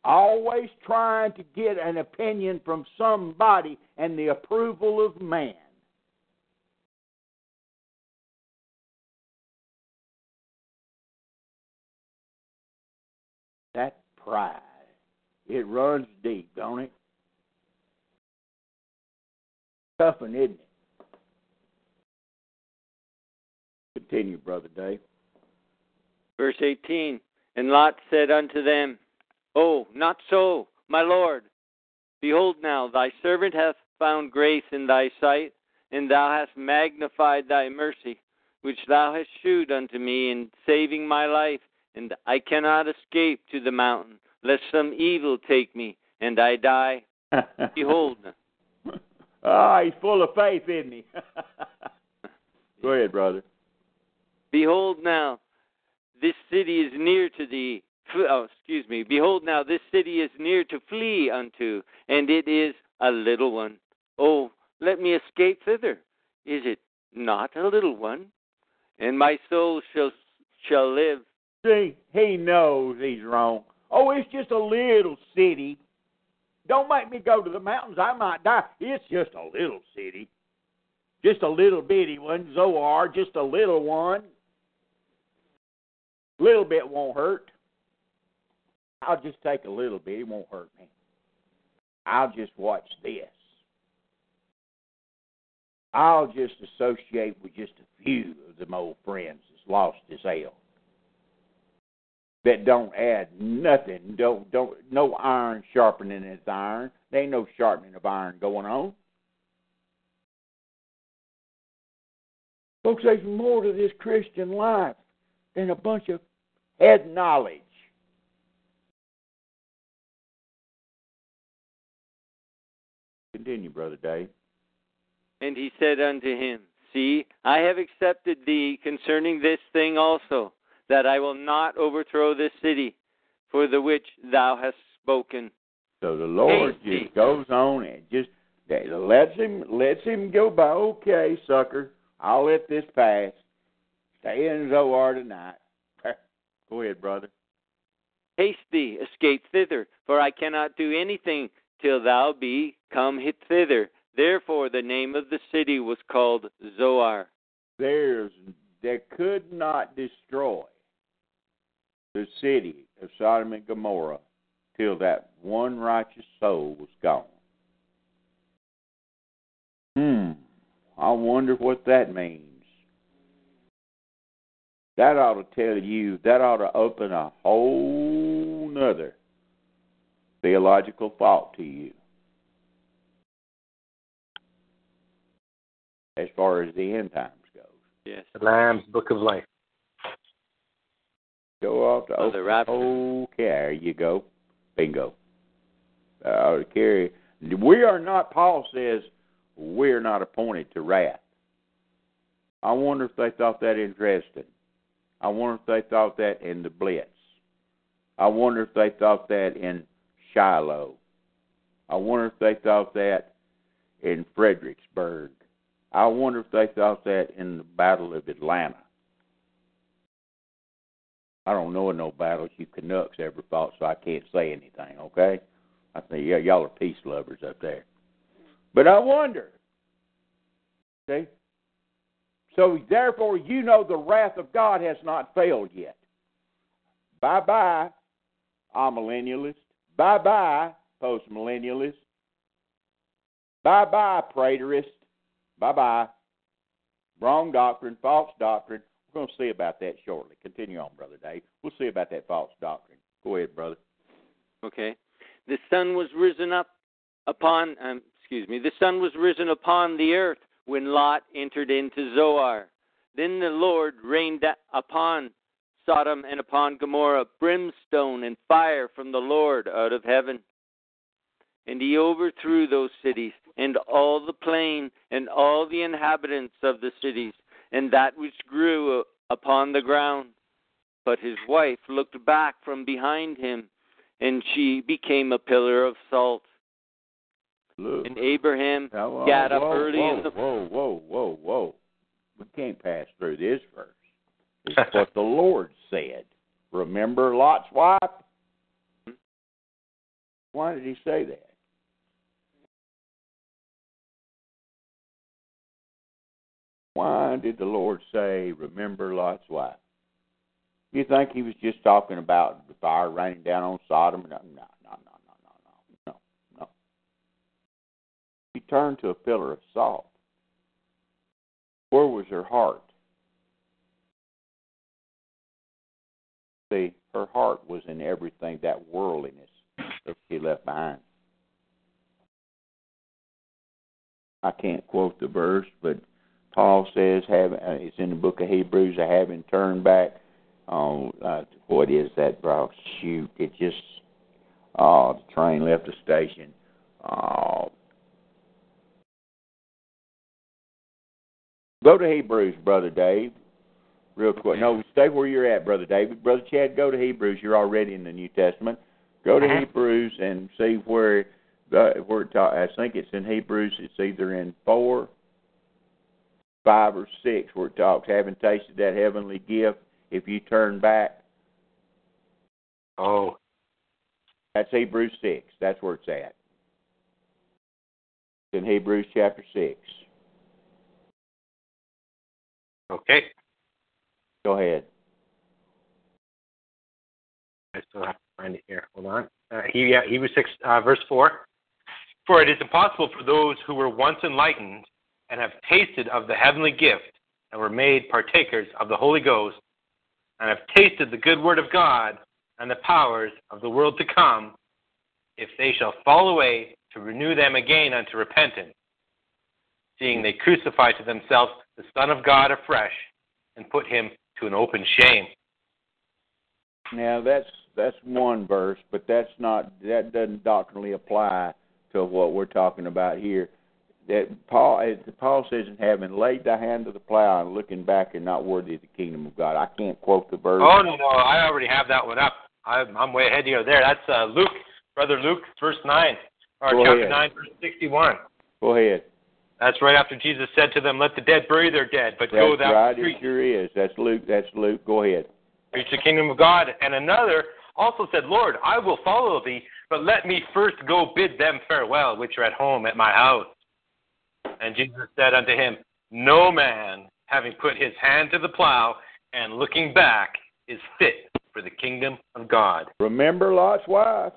Always trying to get an opinion from somebody and the approval of man. That pride, it runs deep, don't it? Toughen, isn't it? Continue, Brother Dave. Verse 18 And Lot said unto them, Oh, not so, my Lord. Behold, now thy servant hath found grace in thy sight, and thou hast magnified thy mercy, which thou hast shewed unto me in saving my life, and I cannot escape to the mountain, lest some evil take me, and I die. (laughs) Behold. Ah, oh, he's full of faith, isn't he? (laughs) Go ahead, brother. Behold now, this city is near to thee. Oh, excuse me. Behold, now this city is near to flee unto, and it is a little one. Oh, let me escape thither. Is it not a little one? And my soul shall shall live. See, he knows he's wrong. Oh, it's just a little city. Don't make me go to the mountains. I might die. It's just a little city. Just a little bitty one, Zoar, just a little one little bit won't hurt. I'll just take a little bit. It won't hurt me. I'll just watch this. I'll just associate with just a few of them old friends that's lost as hell. That don't add nothing. Don't don't no iron sharpening its iron. There ain't no sharpening of iron going on. Folks, there's more to this Christian life than a bunch of head knowledge. Continue, Brother Dave. And he said unto him, See, I have accepted thee concerning this thing also, that I will not overthrow this city, for the which thou hast spoken. So the Lord Hasty. just goes on and just lets him lets him go by. Okay, sucker, I'll let this pass. Stay in Zoar tonight. Go ahead, brother. Haste thee, escape thither, for I cannot do anything till thou be come thither. Therefore the name of the city was called Zoar. There's that could not destroy the city of Sodom and Gomorrah till that one righteous soul was gone. Hmm. I wonder what that means. That ought to tell you, that ought to open a whole nother theological thought to you. As far as the end times goes. Yes. The Lamb's Book of Life. Go off to Oh, open the rapture. Okay, there you go. Bingo. Uh, carry. We are not. Paul says we're not appointed to wrath. I wonder if they thought that interesting. I wonder if they thought that in the Blitz. I wonder if they thought that in Shiloh. I wonder if they thought that in Fredericksburg. I wonder if they thought that in the Battle of Atlanta. I don't know no battles you Canucks ever fought, so I can't say anything, okay? I think yeah, y'all are peace lovers up there. But I wonder. See? So therefore you know the wrath of God has not failed yet. Bye bye, amillennialist. Bye bye, post millennialist. Bye bye, preterist. Bye bye. Wrong doctrine, false doctrine. We're going to see about that shortly. Continue on, Brother Dave. We'll see about that false doctrine. Go ahead, brother. Okay. The sun was risen up upon, um, excuse me, the sun was risen upon the earth when Lot entered into Zoar. Then the Lord rained upon Sodom and upon Gomorrah brimstone and fire from the Lord out of heaven. And he overthrew those cities and all the plain and all the inhabitants of the cities and that which grew upon the ground. But his wife looked back from behind him, and she became a pillar of salt. Look. And Abraham Now, whoa, got up whoa, early whoa, in the morning. Whoa, whoa, whoa, whoa. We can't pass through this verse. It's (laughs) what the Lord said. Remember Lot's wife? Why did he say that? Why did the Lord say, remember Lot's wife? You think he was just talking about the fire raining down on Sodom? No, no, no, no, no, no. He turned to a pillar of salt. Where was her heart? See, her heart was in everything, that worldliness that she left behind. I can't quote the verse, but Paul says, "Have uh, it's in the book of Hebrews, I haven't turned back." Oh, uh, what is that, bro? Shoot, it just oh, the train left the station. Oh, go to Hebrews, brother Dave, real quick. No, stay where you're at, brother David. Brother Chad, go to Hebrews. You're already in the New Testament. Go to Uh-huh. Hebrews and see where the where it ta- I think it's in Hebrews. It's either in four, five, or six where it talks having tasted that heavenly gift. If you turn back, Oh, that's Hebrews six. That's where it's at. It's in Hebrews chapter six. Okay. Go ahead. I still have to find it here. Hold on. Uh, he, yeah, Hebrews 6, uh, verse 4. For it is impossible for those who were once enlightened and have tasted of the heavenly gift and were made partakers of the Holy Ghost and have tasted the good word of God and the powers of the world to come, if they shall fall away, to renew them again unto repentance, seeing they crucify to themselves the Son of God afresh and put him to an open shame. Now that's that's one verse, but that's not that doesn't doctrinally apply to what we're talking about here. That Paul Paul says in having laid the hand of the plow and looking back and not worthy of the kingdom of God. I can't quote the verse. Oh no, no, I already have that one up. I'm, I'm way ahead of you there. That's uh, Luke, brother Luke, verse nine, or Go chapter ahead. nine, verse sixty-one. Go ahead. That's right after Jesus said to them, "Let the dead bury their dead, but That's go thou right. It sure is. That's Luke. That's Luke. Go ahead. preach the kingdom of God." And another, also said, Lord, I will follow thee, but let me first go bid them farewell, which are at home at my house. And Jesus said unto him, No man, having put his hand to the plow and looking back, is fit for the kingdom of God. Remember Lot's wife.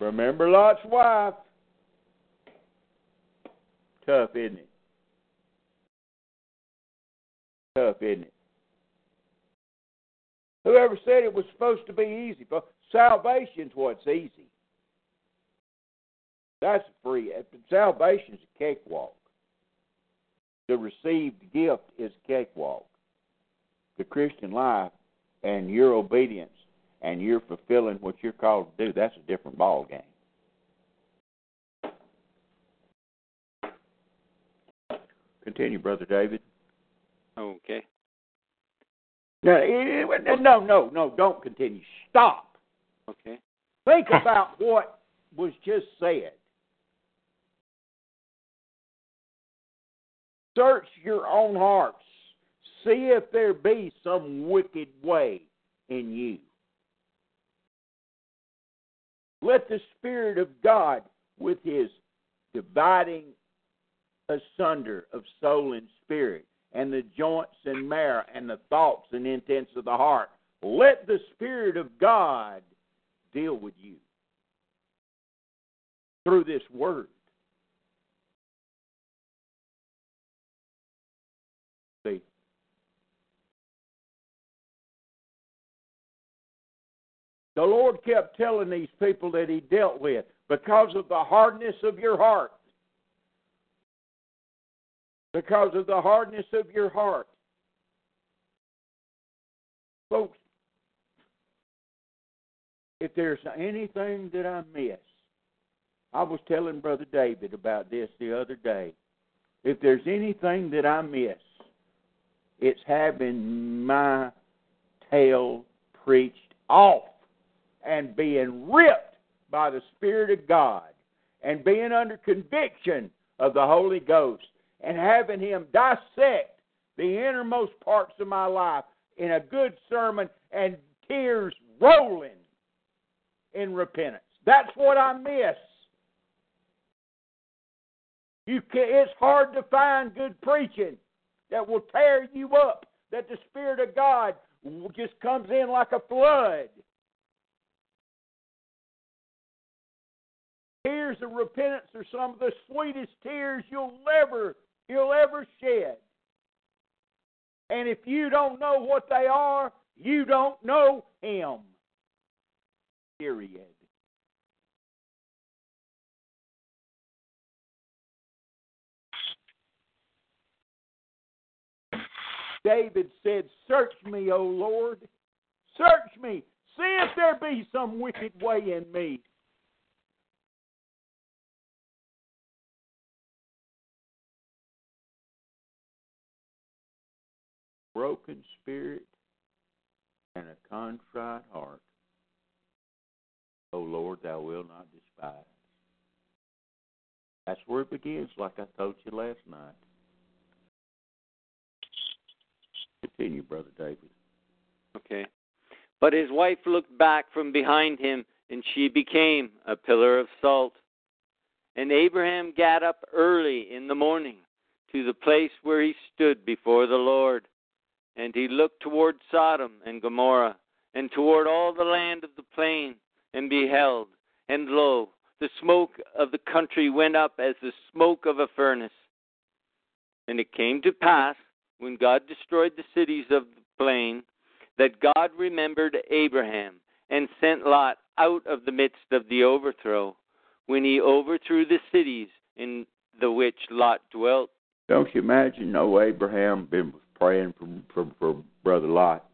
Remember Lot's wife. Tough, isn't it? Tough, isn't it? Whoever said it was supposed to be easy? Salvation's what's easy. That's free. Salvation's a cakewalk. The received gift is cakewalk. The Christian life and your obedience and you're fulfilling what you're called to do, that's a different ball game. Continue, Brother David. Okay. No, eh, eh, no, no, no, don't continue. Stop. Okay. Think (laughs) about what was just said. Search your own hearts. See if there be some wicked way in you. Let the Spirit of God, with His dividing asunder of soul and spirit, and the joints and marrow, and the thoughts and intents of the heart, let the Spirit of God deal with you through this Word. See? The Lord kept telling these people that He dealt with because of the hardness of your heart. Because of the hardness of your heart. Folks, if there's anything that I miss, I was telling Brother David about this the other day. If there's anything that I miss, it's having my tail preached off and being ripped by the Spirit of God and being under conviction of the Holy Ghost and having Him dissect the innermost parts of my life in a good sermon and tears rolling in repentance. That's what I miss. You can, it's hard to find good preaching that will tear you up, that the Spirit of God just comes in like a flood. Tears of repentance are some of the sweetest tears you'll ever you'll ever shed. And if you don't know what they are, you don't know Him. Period. David said, Search me, O Lord. Search me. See if there be some wicked way in me. Broken spirit and a contrite heart. O Lord, thou wilt not despise. That's where it begins, like I told you last night. Continue, Brother David. Okay. But his wife looked back from behind him, and she became a pillar of salt. And Abraham got up early in the morning to the place where he stood before the Lord. And he looked toward Sodom and Gomorrah, and toward all the land of the plain, and beheld, and lo, the smoke of the country went up as the smoke of a furnace. And it came to pass, when God destroyed the cities of the plain, that God remembered Abraham and sent Lot out of the midst of the overthrow, when he overthrew the cities in the which Lot dwelt. Don't you imagine? No, Abraham been praying for, for, for Brother Lot.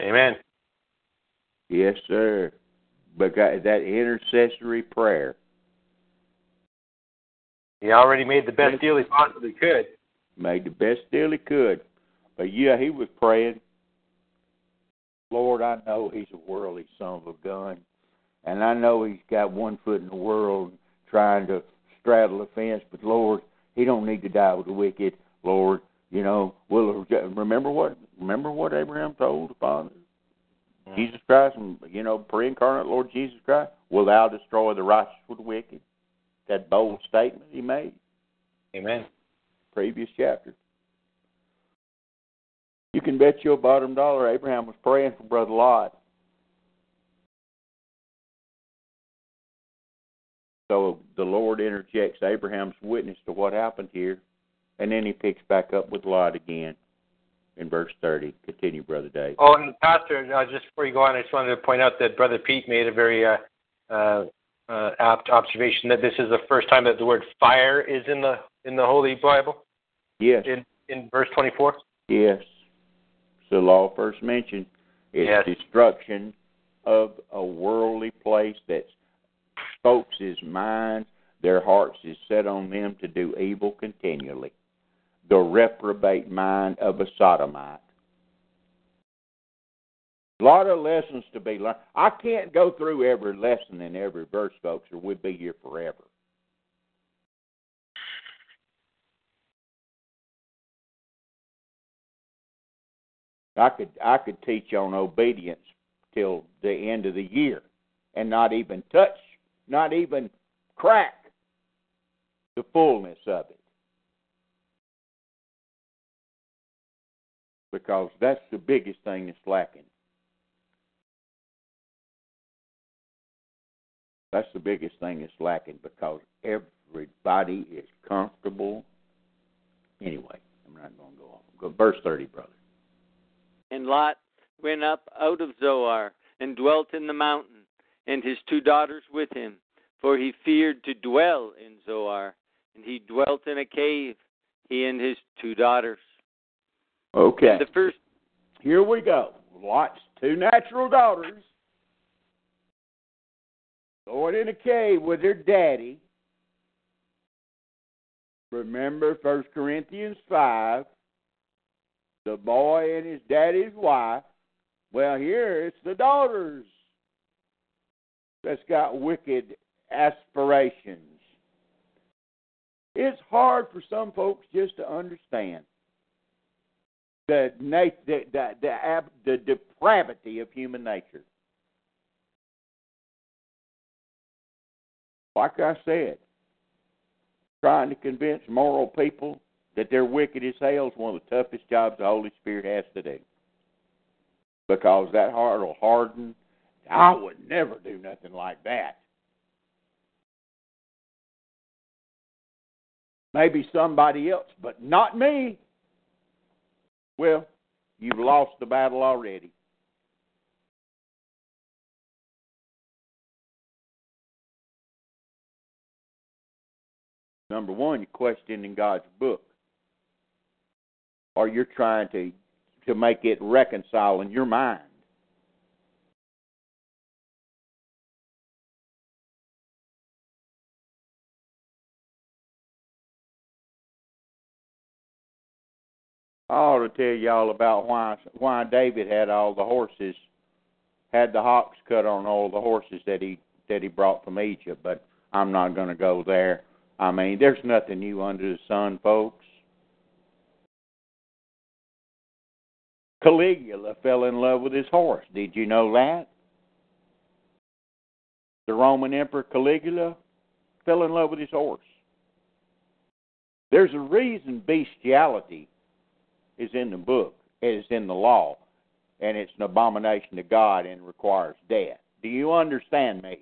Amen. Yes, sir. But that intercessory prayer. He already made the best deal he possibly could. Made the best deal he could. But yeah, he was praying. Lord, I know he's a worldly son of a gun. And I know he's got one foot in the world trying to straddle the fence, but Lord, he don't need to die with the wicked. Lord, you know, well, remember what remember what Abraham told the father. Jesus Christ, and you know, pre-incarnate Lord Jesus Christ, will thou destroy the righteous with the wicked? That bold statement he made, Amen. previous chapter. You can bet your bottom dollar Abraham was praying for Brother Lot. So the Lord interjects Abraham's witness to what happened here, and then he picks back up with Lot again in verse 30. Continue, Brother Dave. Oh, and Pastor, uh, just before you go on, I just wanted to point out that Brother Pete made a very uh, uh, uh, apt observation that this is the first time that the word fire is in the in the Holy Bible Yes, in in verse 24. yes. So law first mentioned. It's Yes. destruction of a worldly place that folks' minds, their hearts is set on them to do evil continually. The reprobate mind of a sodomite. A lot of lessons to be learned. I can't go through every lesson in every verse, folks, or we'd be here forever. I could I could teach on obedience till the end of the year and not even touch, not even crack the fullness of it. Because that's the biggest thing that's lacking. That's the biggest thing that's lacking because everybody is comfortable. Anyway, I'm not going to go off. Go verse 30, brother. And Lot went up out of Zoar and dwelt in the mountain, and his two daughters with him, for he feared to dwell in Zoar. And he dwelt in a cave, he and his two daughters. Okay. The first Here we go. Lot's two natural daughters going in a cave with their daddy. Remember First Corinthians 5, the boy and his daddy's wife. Well, here it's the daughters that's got wicked aspirations. It's hard for some folks just to understand the the the, ab- the depravity of human nature. Like I said, trying to convince moral people that they're wicked as hell is one of the toughest jobs the Holy Spirit has to do. Because that heart will harden. I would never do nothing like that. Maybe somebody else, but not me. Well, you've lost the battle already. Number one, you're questioning God's book. Or you're trying to to make it reconcile in your mind. I ought to tell y'all about why why David had all the horses, had the hocks cut on all the horses that he that he brought from Egypt, but I'm not going to go there. I mean, there's nothing new under the sun, folks. Caligula fell in love with his horse. Did you know that? The Roman Emperor Caligula fell in love with his horse. There's a reason bestiality is in the book, is in the law, and it's an abomination to God and requires death. Do you understand me?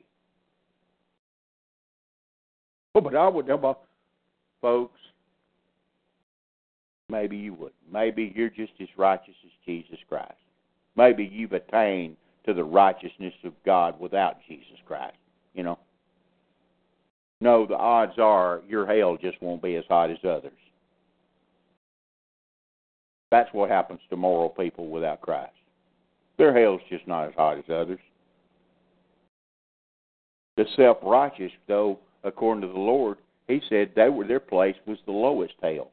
Oh, but I would about folks. Maybe you would. Maybe you're just as righteous as Jesus Christ. Maybe you've attained to the righteousness of God without Jesus Christ. You know. No, the odds are your hell just won't be as hot as others. That's what happens to moral people without Christ. Their hell's just not as hot as others. The self righteous, though, according to the Lord, He said they were their place was the lowest hell.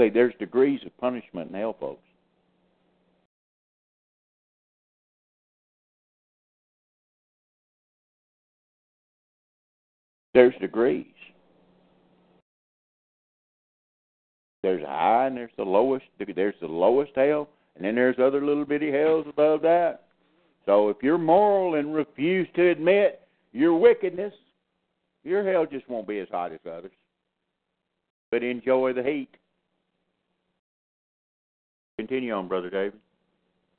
See, there's degrees of punishment in hell, folks. There's degrees. There's a high and there's the lowest. There's the lowest hell And then there's other little bitty hells above that. So if you're moral and refuse to admit your wickedness, your hell just won't be as hot as others. But enjoy the heat. Continue on, Brother David.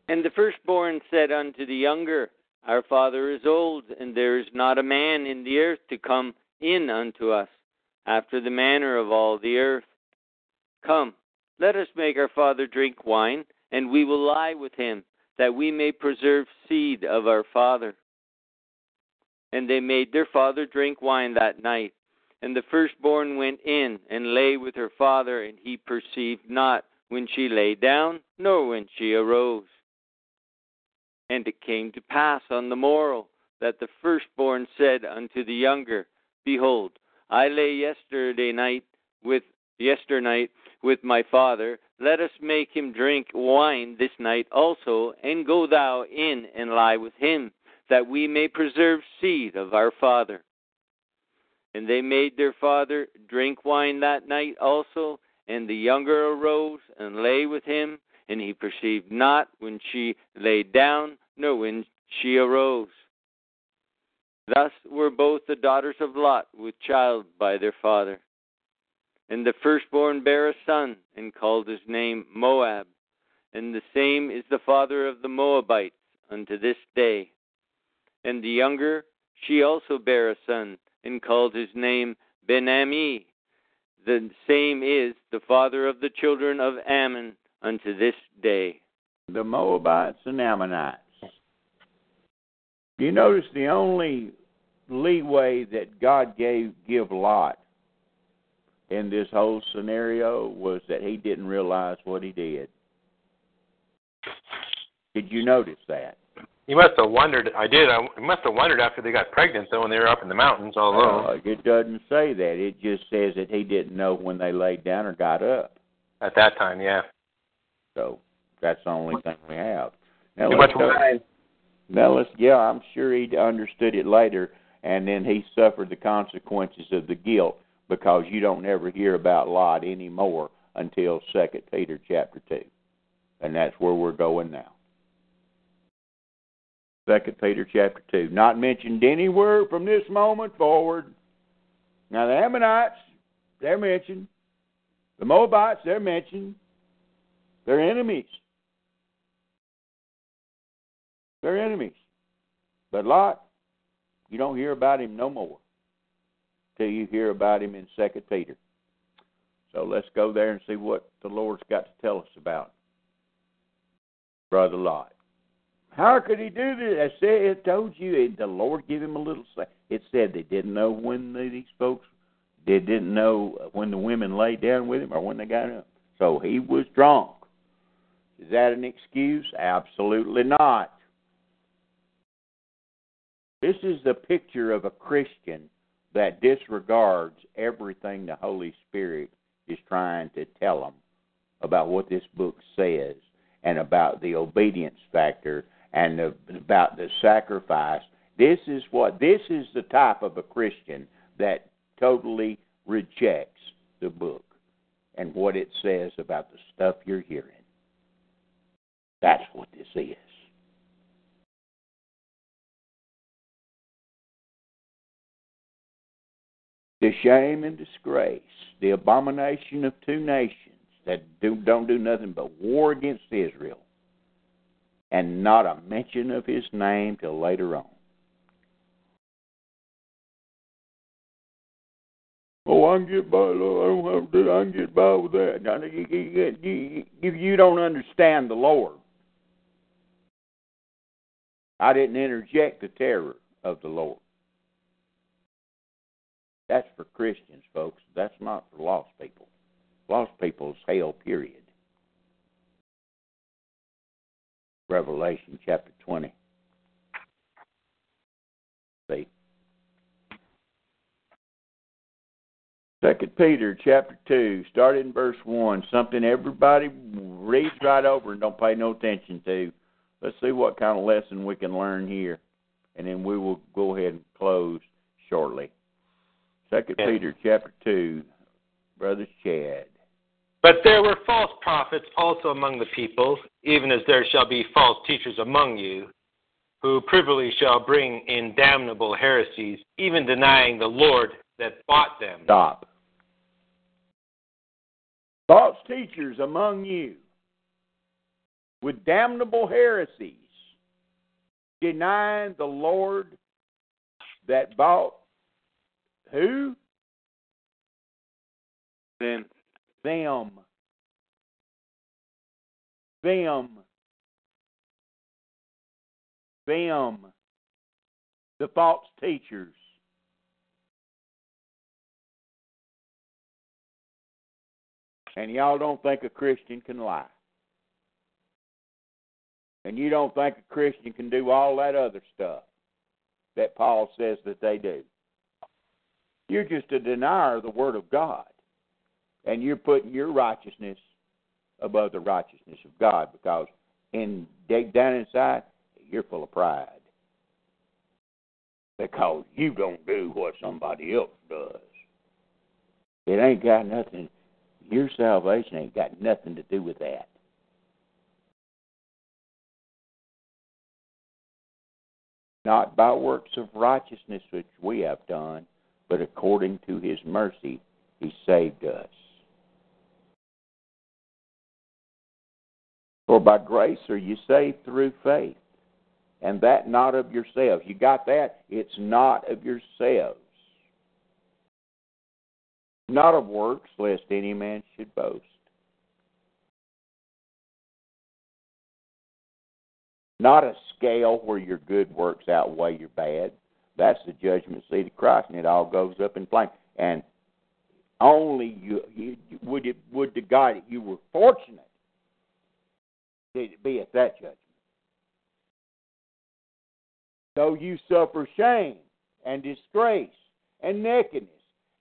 And the firstborn said unto the younger, Our father is old, and there is not a man in the earth to come in unto us, after the manner of all the earth. Come, let us make our father drink wine, and we will lie with him, that we may preserve seed of our father. And they made their father drink wine that night. And the firstborn went in and lay with her father, and he perceived not when she lay down, nor when she arose. And it came to pass on the morrow that the firstborn said unto the younger, Behold, I lay yesterday night with yesternight with my father. Let us make him drink wine this night also, and go thou in and lie with him, that we may preserve seed of our father. And they made their father drink wine that night also, and the younger arose and lay with him, and he perceived not when she lay down, nor when she arose. Thus were both the daughters of Lot with child by their father. And the firstborn bare a son, and called his name Moab. And the same is the father of the Moabites unto this day. And the younger, she also bare a son, and called his name Ben-Ammi. The same is the father of the children of Ammon unto this day. The Moabites and Ammonites. You notice the only leeway that God gave give Lot in this whole scenario was that he didn't realize what he did. Did you notice that? He must have wondered. I did. I he must have wondered after they got pregnant, though, when they were up in the mountains all alone. Uh, it doesn't say that. It just says that he didn't know when they laid down or got up. At that time, yeah. So that's the only thing we have. Now, Too much wine. Now let's. Yeah, I'm sure he understood it later, and then he suffered the consequences of the guilt because you don't ever hear about Lot anymore until Second Peter chapter two, and that's where we're going now. Second Peter chapter two, not mentioned anywhere from this moment forward. Now the Ammonites, they're mentioned. The Moabites, they're mentioned. They're enemies. They're enemies. But Lot, you don't hear about him no more till you hear about him in Second Peter. So let's go there and see what the Lord's got to tell us about Brother Lot. How could he do this? I said, it told you it, the Lord gave him a little. It said they didn't know when these folks they didn't know when the women laid down with him or when they got up. So he was drunk. Is that an excuse? Absolutely not. This is the picture of a Christian that disregards everything the Holy Spirit is trying to tell them about what this book says and about the obedience factor and the, about the sacrifice. This is what this is the type of a Christian that totally rejects the book and what it says about the stuff you're hearing. That's what this is. The shame and disgrace, the abomination of two nations that do, don't do nothing but war against Israel, and not a mention of his name till later on. Oh, I can get by. I don't have to. I can get by with that. You, you don't understand the Lord. I didn't interject the terror of the Lord. That's for Christians, folks. That's not for lost people. Lost people's hell, period. Revelation chapter 20. See? Second Peter chapter 2, start in verse 1. Something everybody reads right over and don't pay no attention to. Let's see what kind of lesson we can learn here. And then we will go ahead and close shortly. Second Yeah. Peter chapter 2, Brother Chad. But there were false prophets also among the people, even as there shall be false teachers among you, who privily shall bring in damnable heresies, even denying the Lord that bought them. Stop. False teachers among you with damnable heresies, denying the Lord that bought who? Them. Them. Them. Them. The false teachers. And y'all don't think a Christian can lie. And you don't think a Christian can do all that other stuff that Paul says that they do. You're just a denier of the Word of God. And you're putting your righteousness above the righteousness of God because in deep down inside, you're full of pride. Because you don't do what somebody else does. It ain't got nothing your salvation ain't got nothing to do with that. Not by works of righteousness which we have done, but according to his mercy he saved us. For by grace are you saved through faith, and that not of yourselves. You got that? It's not of yourselves. Not of works, lest any man should boast. Not a scale where your good works outweigh your bad. That's the judgment seat of Christ, and it all goes up in flames. And only you, you would it would to God that you were fortunate to be at that judgment. Though you suffer shame and disgrace and nakedness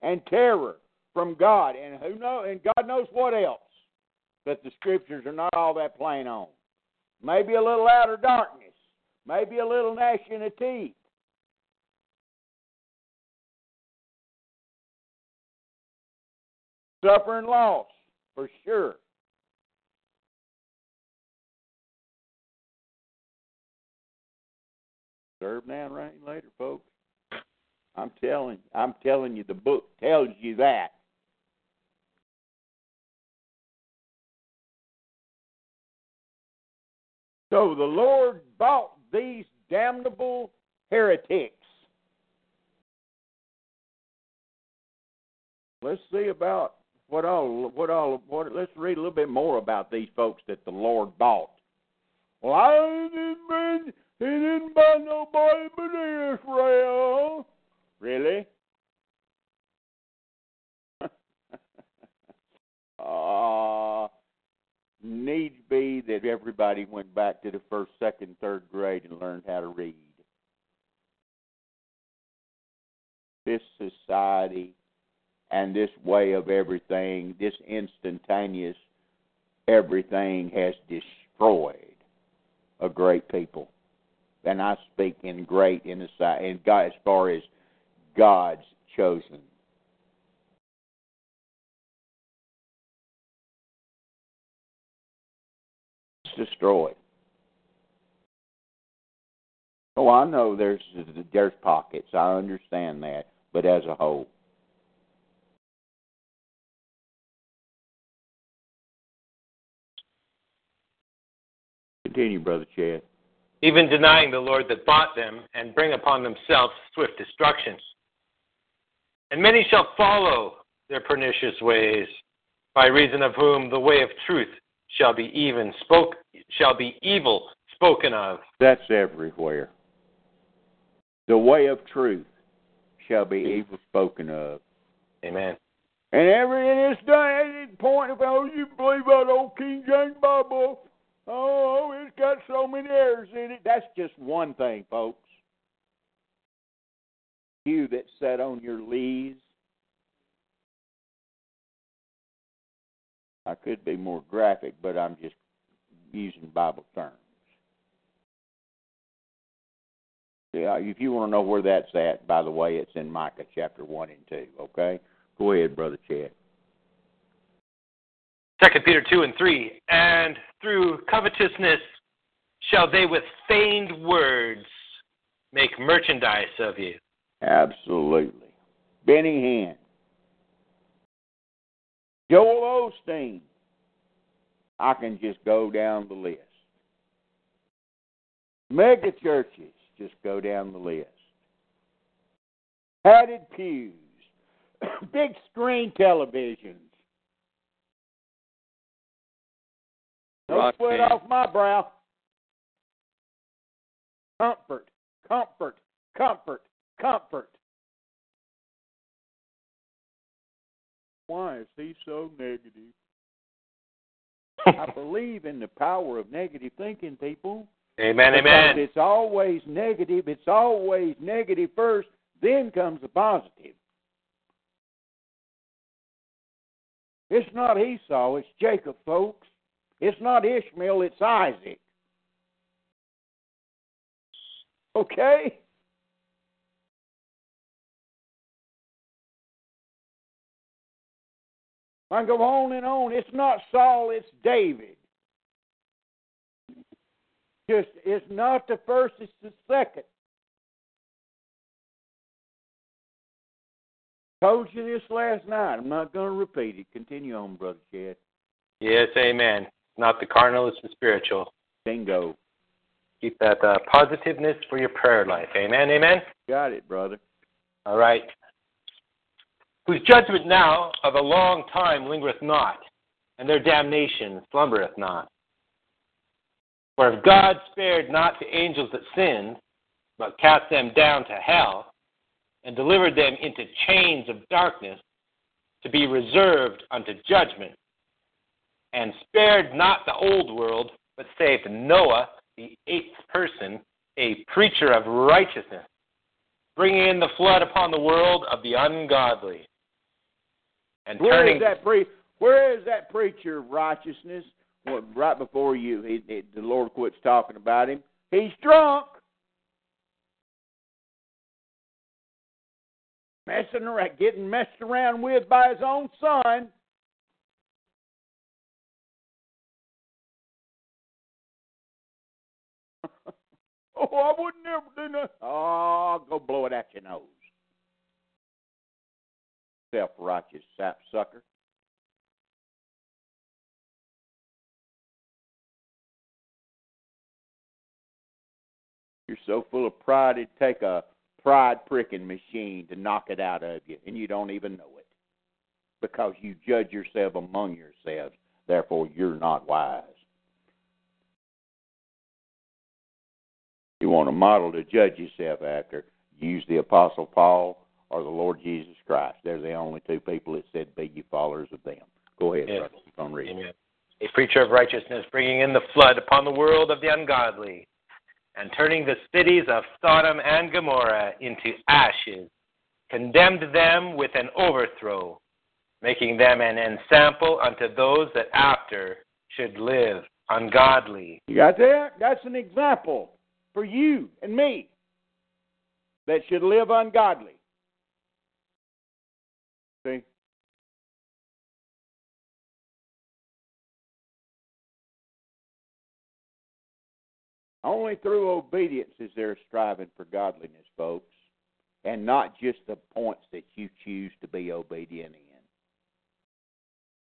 and terror from God, and who know, and God knows what else that the scriptures are not all that plain on. Maybe a little outer darkness, maybe a little gnashing of teeth. Suffering loss, for sure. Serve now, rain later, folks. I'm telling, I'm telling you, the book tells you that. So the Lord bought these damnable heretics. Let's see about what all what all what let's read a little bit more about these folks that the Lord bought. Well, I didn't mean he didn't buy nobody but Israel. Really? (laughs) uh needs be that everybody went back to the first, second, third grade and learned how to read. This society and this way of everything, this instantaneous everything has destroyed a great people. And I speak in great in the God as far as God's chosen It's destroyed. Oh, I know there's there's pockets. I understand that, but as a whole. Continue, Brother Chad. Even denying the Lord that bought them, and bring upon themselves swift destruction. And many shall follow their pernicious ways, by reason of whom the way of truth shall be even spoke shall be evil spoken of. That's everywhere. The way of truth shall be evil spoken of. Amen. And every in this day point of oh you believe that old King James Bible, Oh, oh it's got so many errors in it. That's just one thing, folks. You that sat on your lees I could be more graphic, but I'm just using Bible terms. Yeah, if you want to know where that's at, by the way, it's in Micah chapter one and two. Okay, go ahead, brother Chad. 2 Peter 2 and 3. And through covetousness shall they with feigned words make merchandise of you. Absolutely. Benny Hinn. Joel Osteen. I can just go down the list. Mega churches, just go down the list. Padded pews, (coughs) big screen televisions. No Rock sweat band. off my brow. Comfort, comfort, comfort, comfort. Why is he so negative? (laughs) I believe in the power of negative thinking, people. Amen, Because amen. It's always negative. It's always negative first, then comes the positive. It's not Esau, it's Jacob, folks. It's not Ishmael, it's Isaac. Okay? I go on and on. It's not Saul, it's David. Just it's not the first, it's the second. Told you this last night. I'm not going to repeat it. Continue on, Brother Chad. Yes, amen. Not the carnal, it's the spiritual. Bingo. Keep that uh, positiveness for your prayer life. Amen, amen. Got it, brother. All right. Whose judgment now of a long time lingereth not, and their damnation slumbereth not. For if God spared not the angels that sinned, but cast them down to hell, and delivered them into chains of darkness, to be reserved unto judgment, and spared not the old world, but saved Noah, the eighth person, a preacher of righteousness, bringing in the flood upon the world of the ungodly, and Where turning is that pre? Where is that preacher of righteousness? Well, right before you, he, he, the Lord quits talking about him. He's drunk, messing around, getting messed around with by his own son. Oh, I would never do that. Oh, go blow it at your nose. Self righteous sap sucker. You're so full of pride it'd take a pride pricking machine to knock it out of you, and you don't even know it. Because you judge yourself among yourselves, therefore you're not wise. You want a model to judge yourself after, use the Apostle Paul or the Lord Jesus Christ. They're the only two people that said, Be ye followers of them. Go ahead, Yes. brother. Keep on reading. Amen. A preacher of righteousness, bringing in the flood upon the world of the ungodly, and turning the cities of Sodom and Gomorrah into ashes, condemned them with an overthrow, making them an ensample unto those that after should live ungodly. You got that? That's an example for you and me that should live ungodly. See? Only through obedience is there striving for godliness, folks, and not just the points that you choose to be obedient in.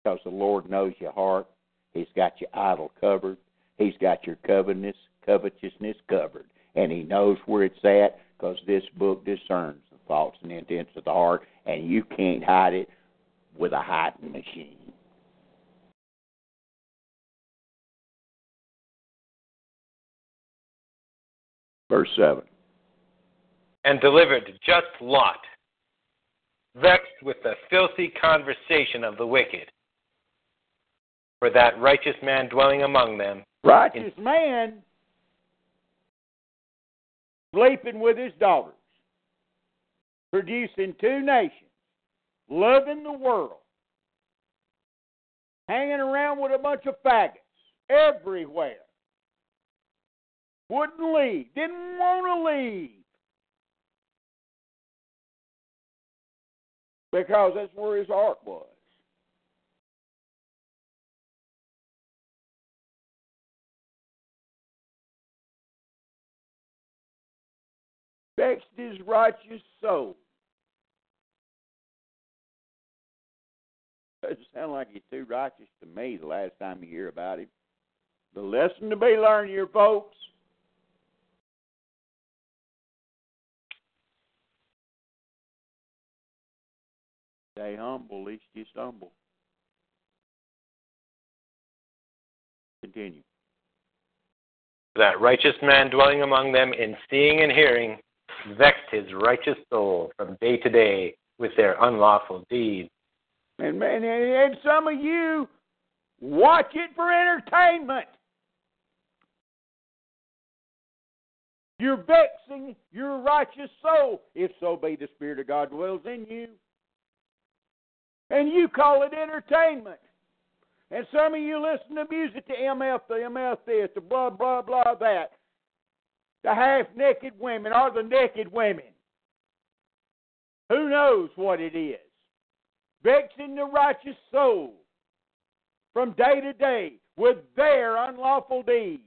Because the Lord knows your heart. He's got your idol covered. He's got your covetousness, covetousness covered. And He knows where it's at because this book discerns the thoughts and intents of the heart, and you can't hide it with a hiding machine. Verse 7. and delivered just Lot, vexed with the filthy conversation of the wicked. For that righteous man dwelling among them, Righteous man sleeping with his daughters, producing two nations, loving the world, hanging around with a bunch of faggots everywhere. Wouldn't leave, didn't want to leave. Because that's where his heart was. Vexed his righteous soul. Doesn't sound like he's too righteous to me the last time you hear about him. The lesson to be learned here, folks. Stay humble, lest you stumble. Continue. That righteous man dwelling among them in seeing and hearing vexed his righteous soul from day to day with their unlawful deeds. And, and, and some of you watch it for entertainment. You're vexing your righteous soul, if so be the Spirit of God dwells in you. And you call it entertainment. And some of you listen to music, the MF, the MF this, the blah, blah, blah, that. The half naked women or the naked women. Who knows what it is? Vexing the righteous soul from day to day with their unlawful deeds.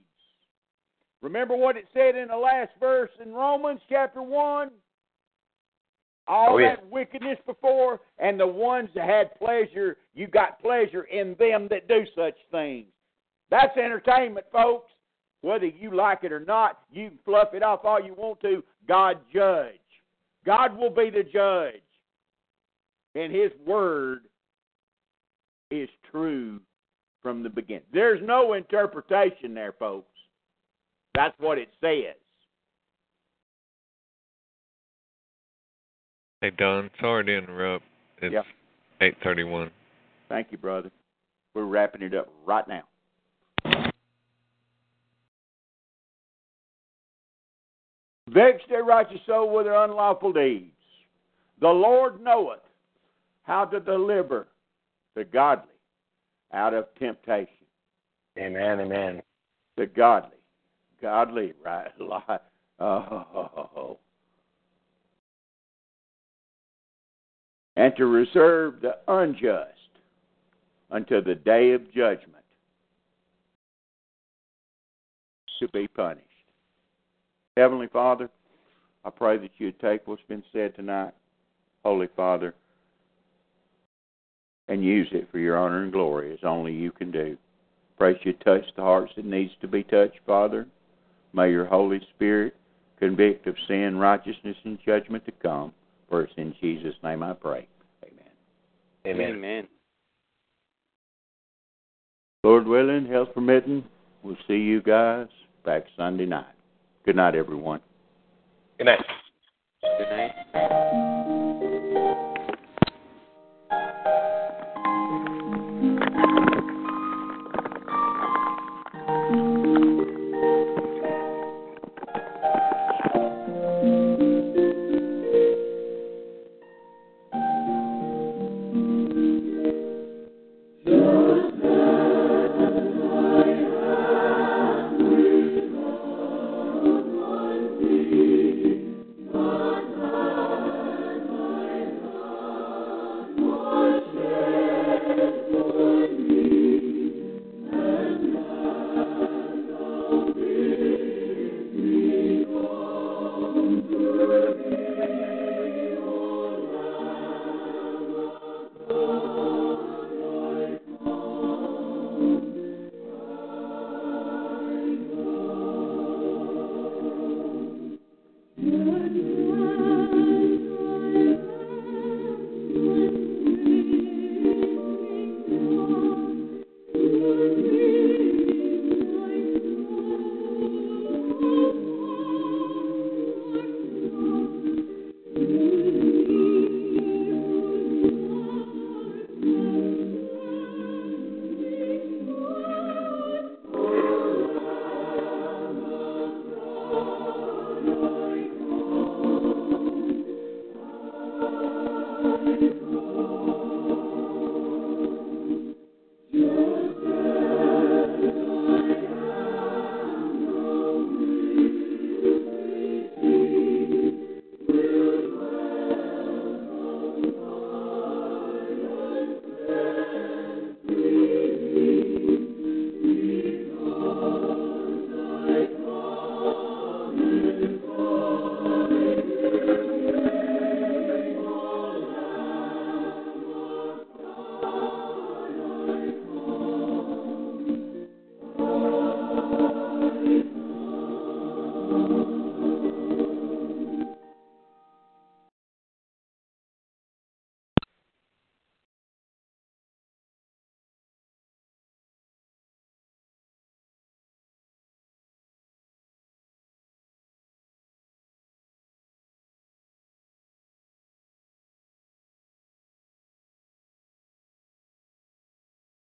Remember what it said in the last verse in Romans chapter 1? All oh, yeah. that wickedness before, and the ones that had pleasure, you got pleasure in them that do such things. That's entertainment, folks. Whether you like it or not, you can fluff it off all you want to. God judge. God will be the judge. And His word is true from the beginning. There's no interpretation there, folks. That's what it says. Hey Don, sorry to interrupt. It's Yeah. eight thirty one. Thank you, brother. We're wrapping it up right now. Vexed their righteous soul with their unlawful deeds. The Lord knoweth how to deliver the godly out of temptation. Amen, amen. The godly. Godly, right? (laughs) Oh. And to reserve the unjust until the day of judgment to be punished. Heavenly Father, I pray that you would take what's been said tonight, Holy Father, and use it for your honor and glory as only you can do. Pray you touch the hearts that needs to be touched, Father. May your Holy Spirit convict of sin, righteousness, and judgment to come. For it's in Jesus' name I pray. Amen. Amen. Amen. Lord willing, health permitting, we'll see you guys back Sunday night. Good night, everyone. Good night. Good night.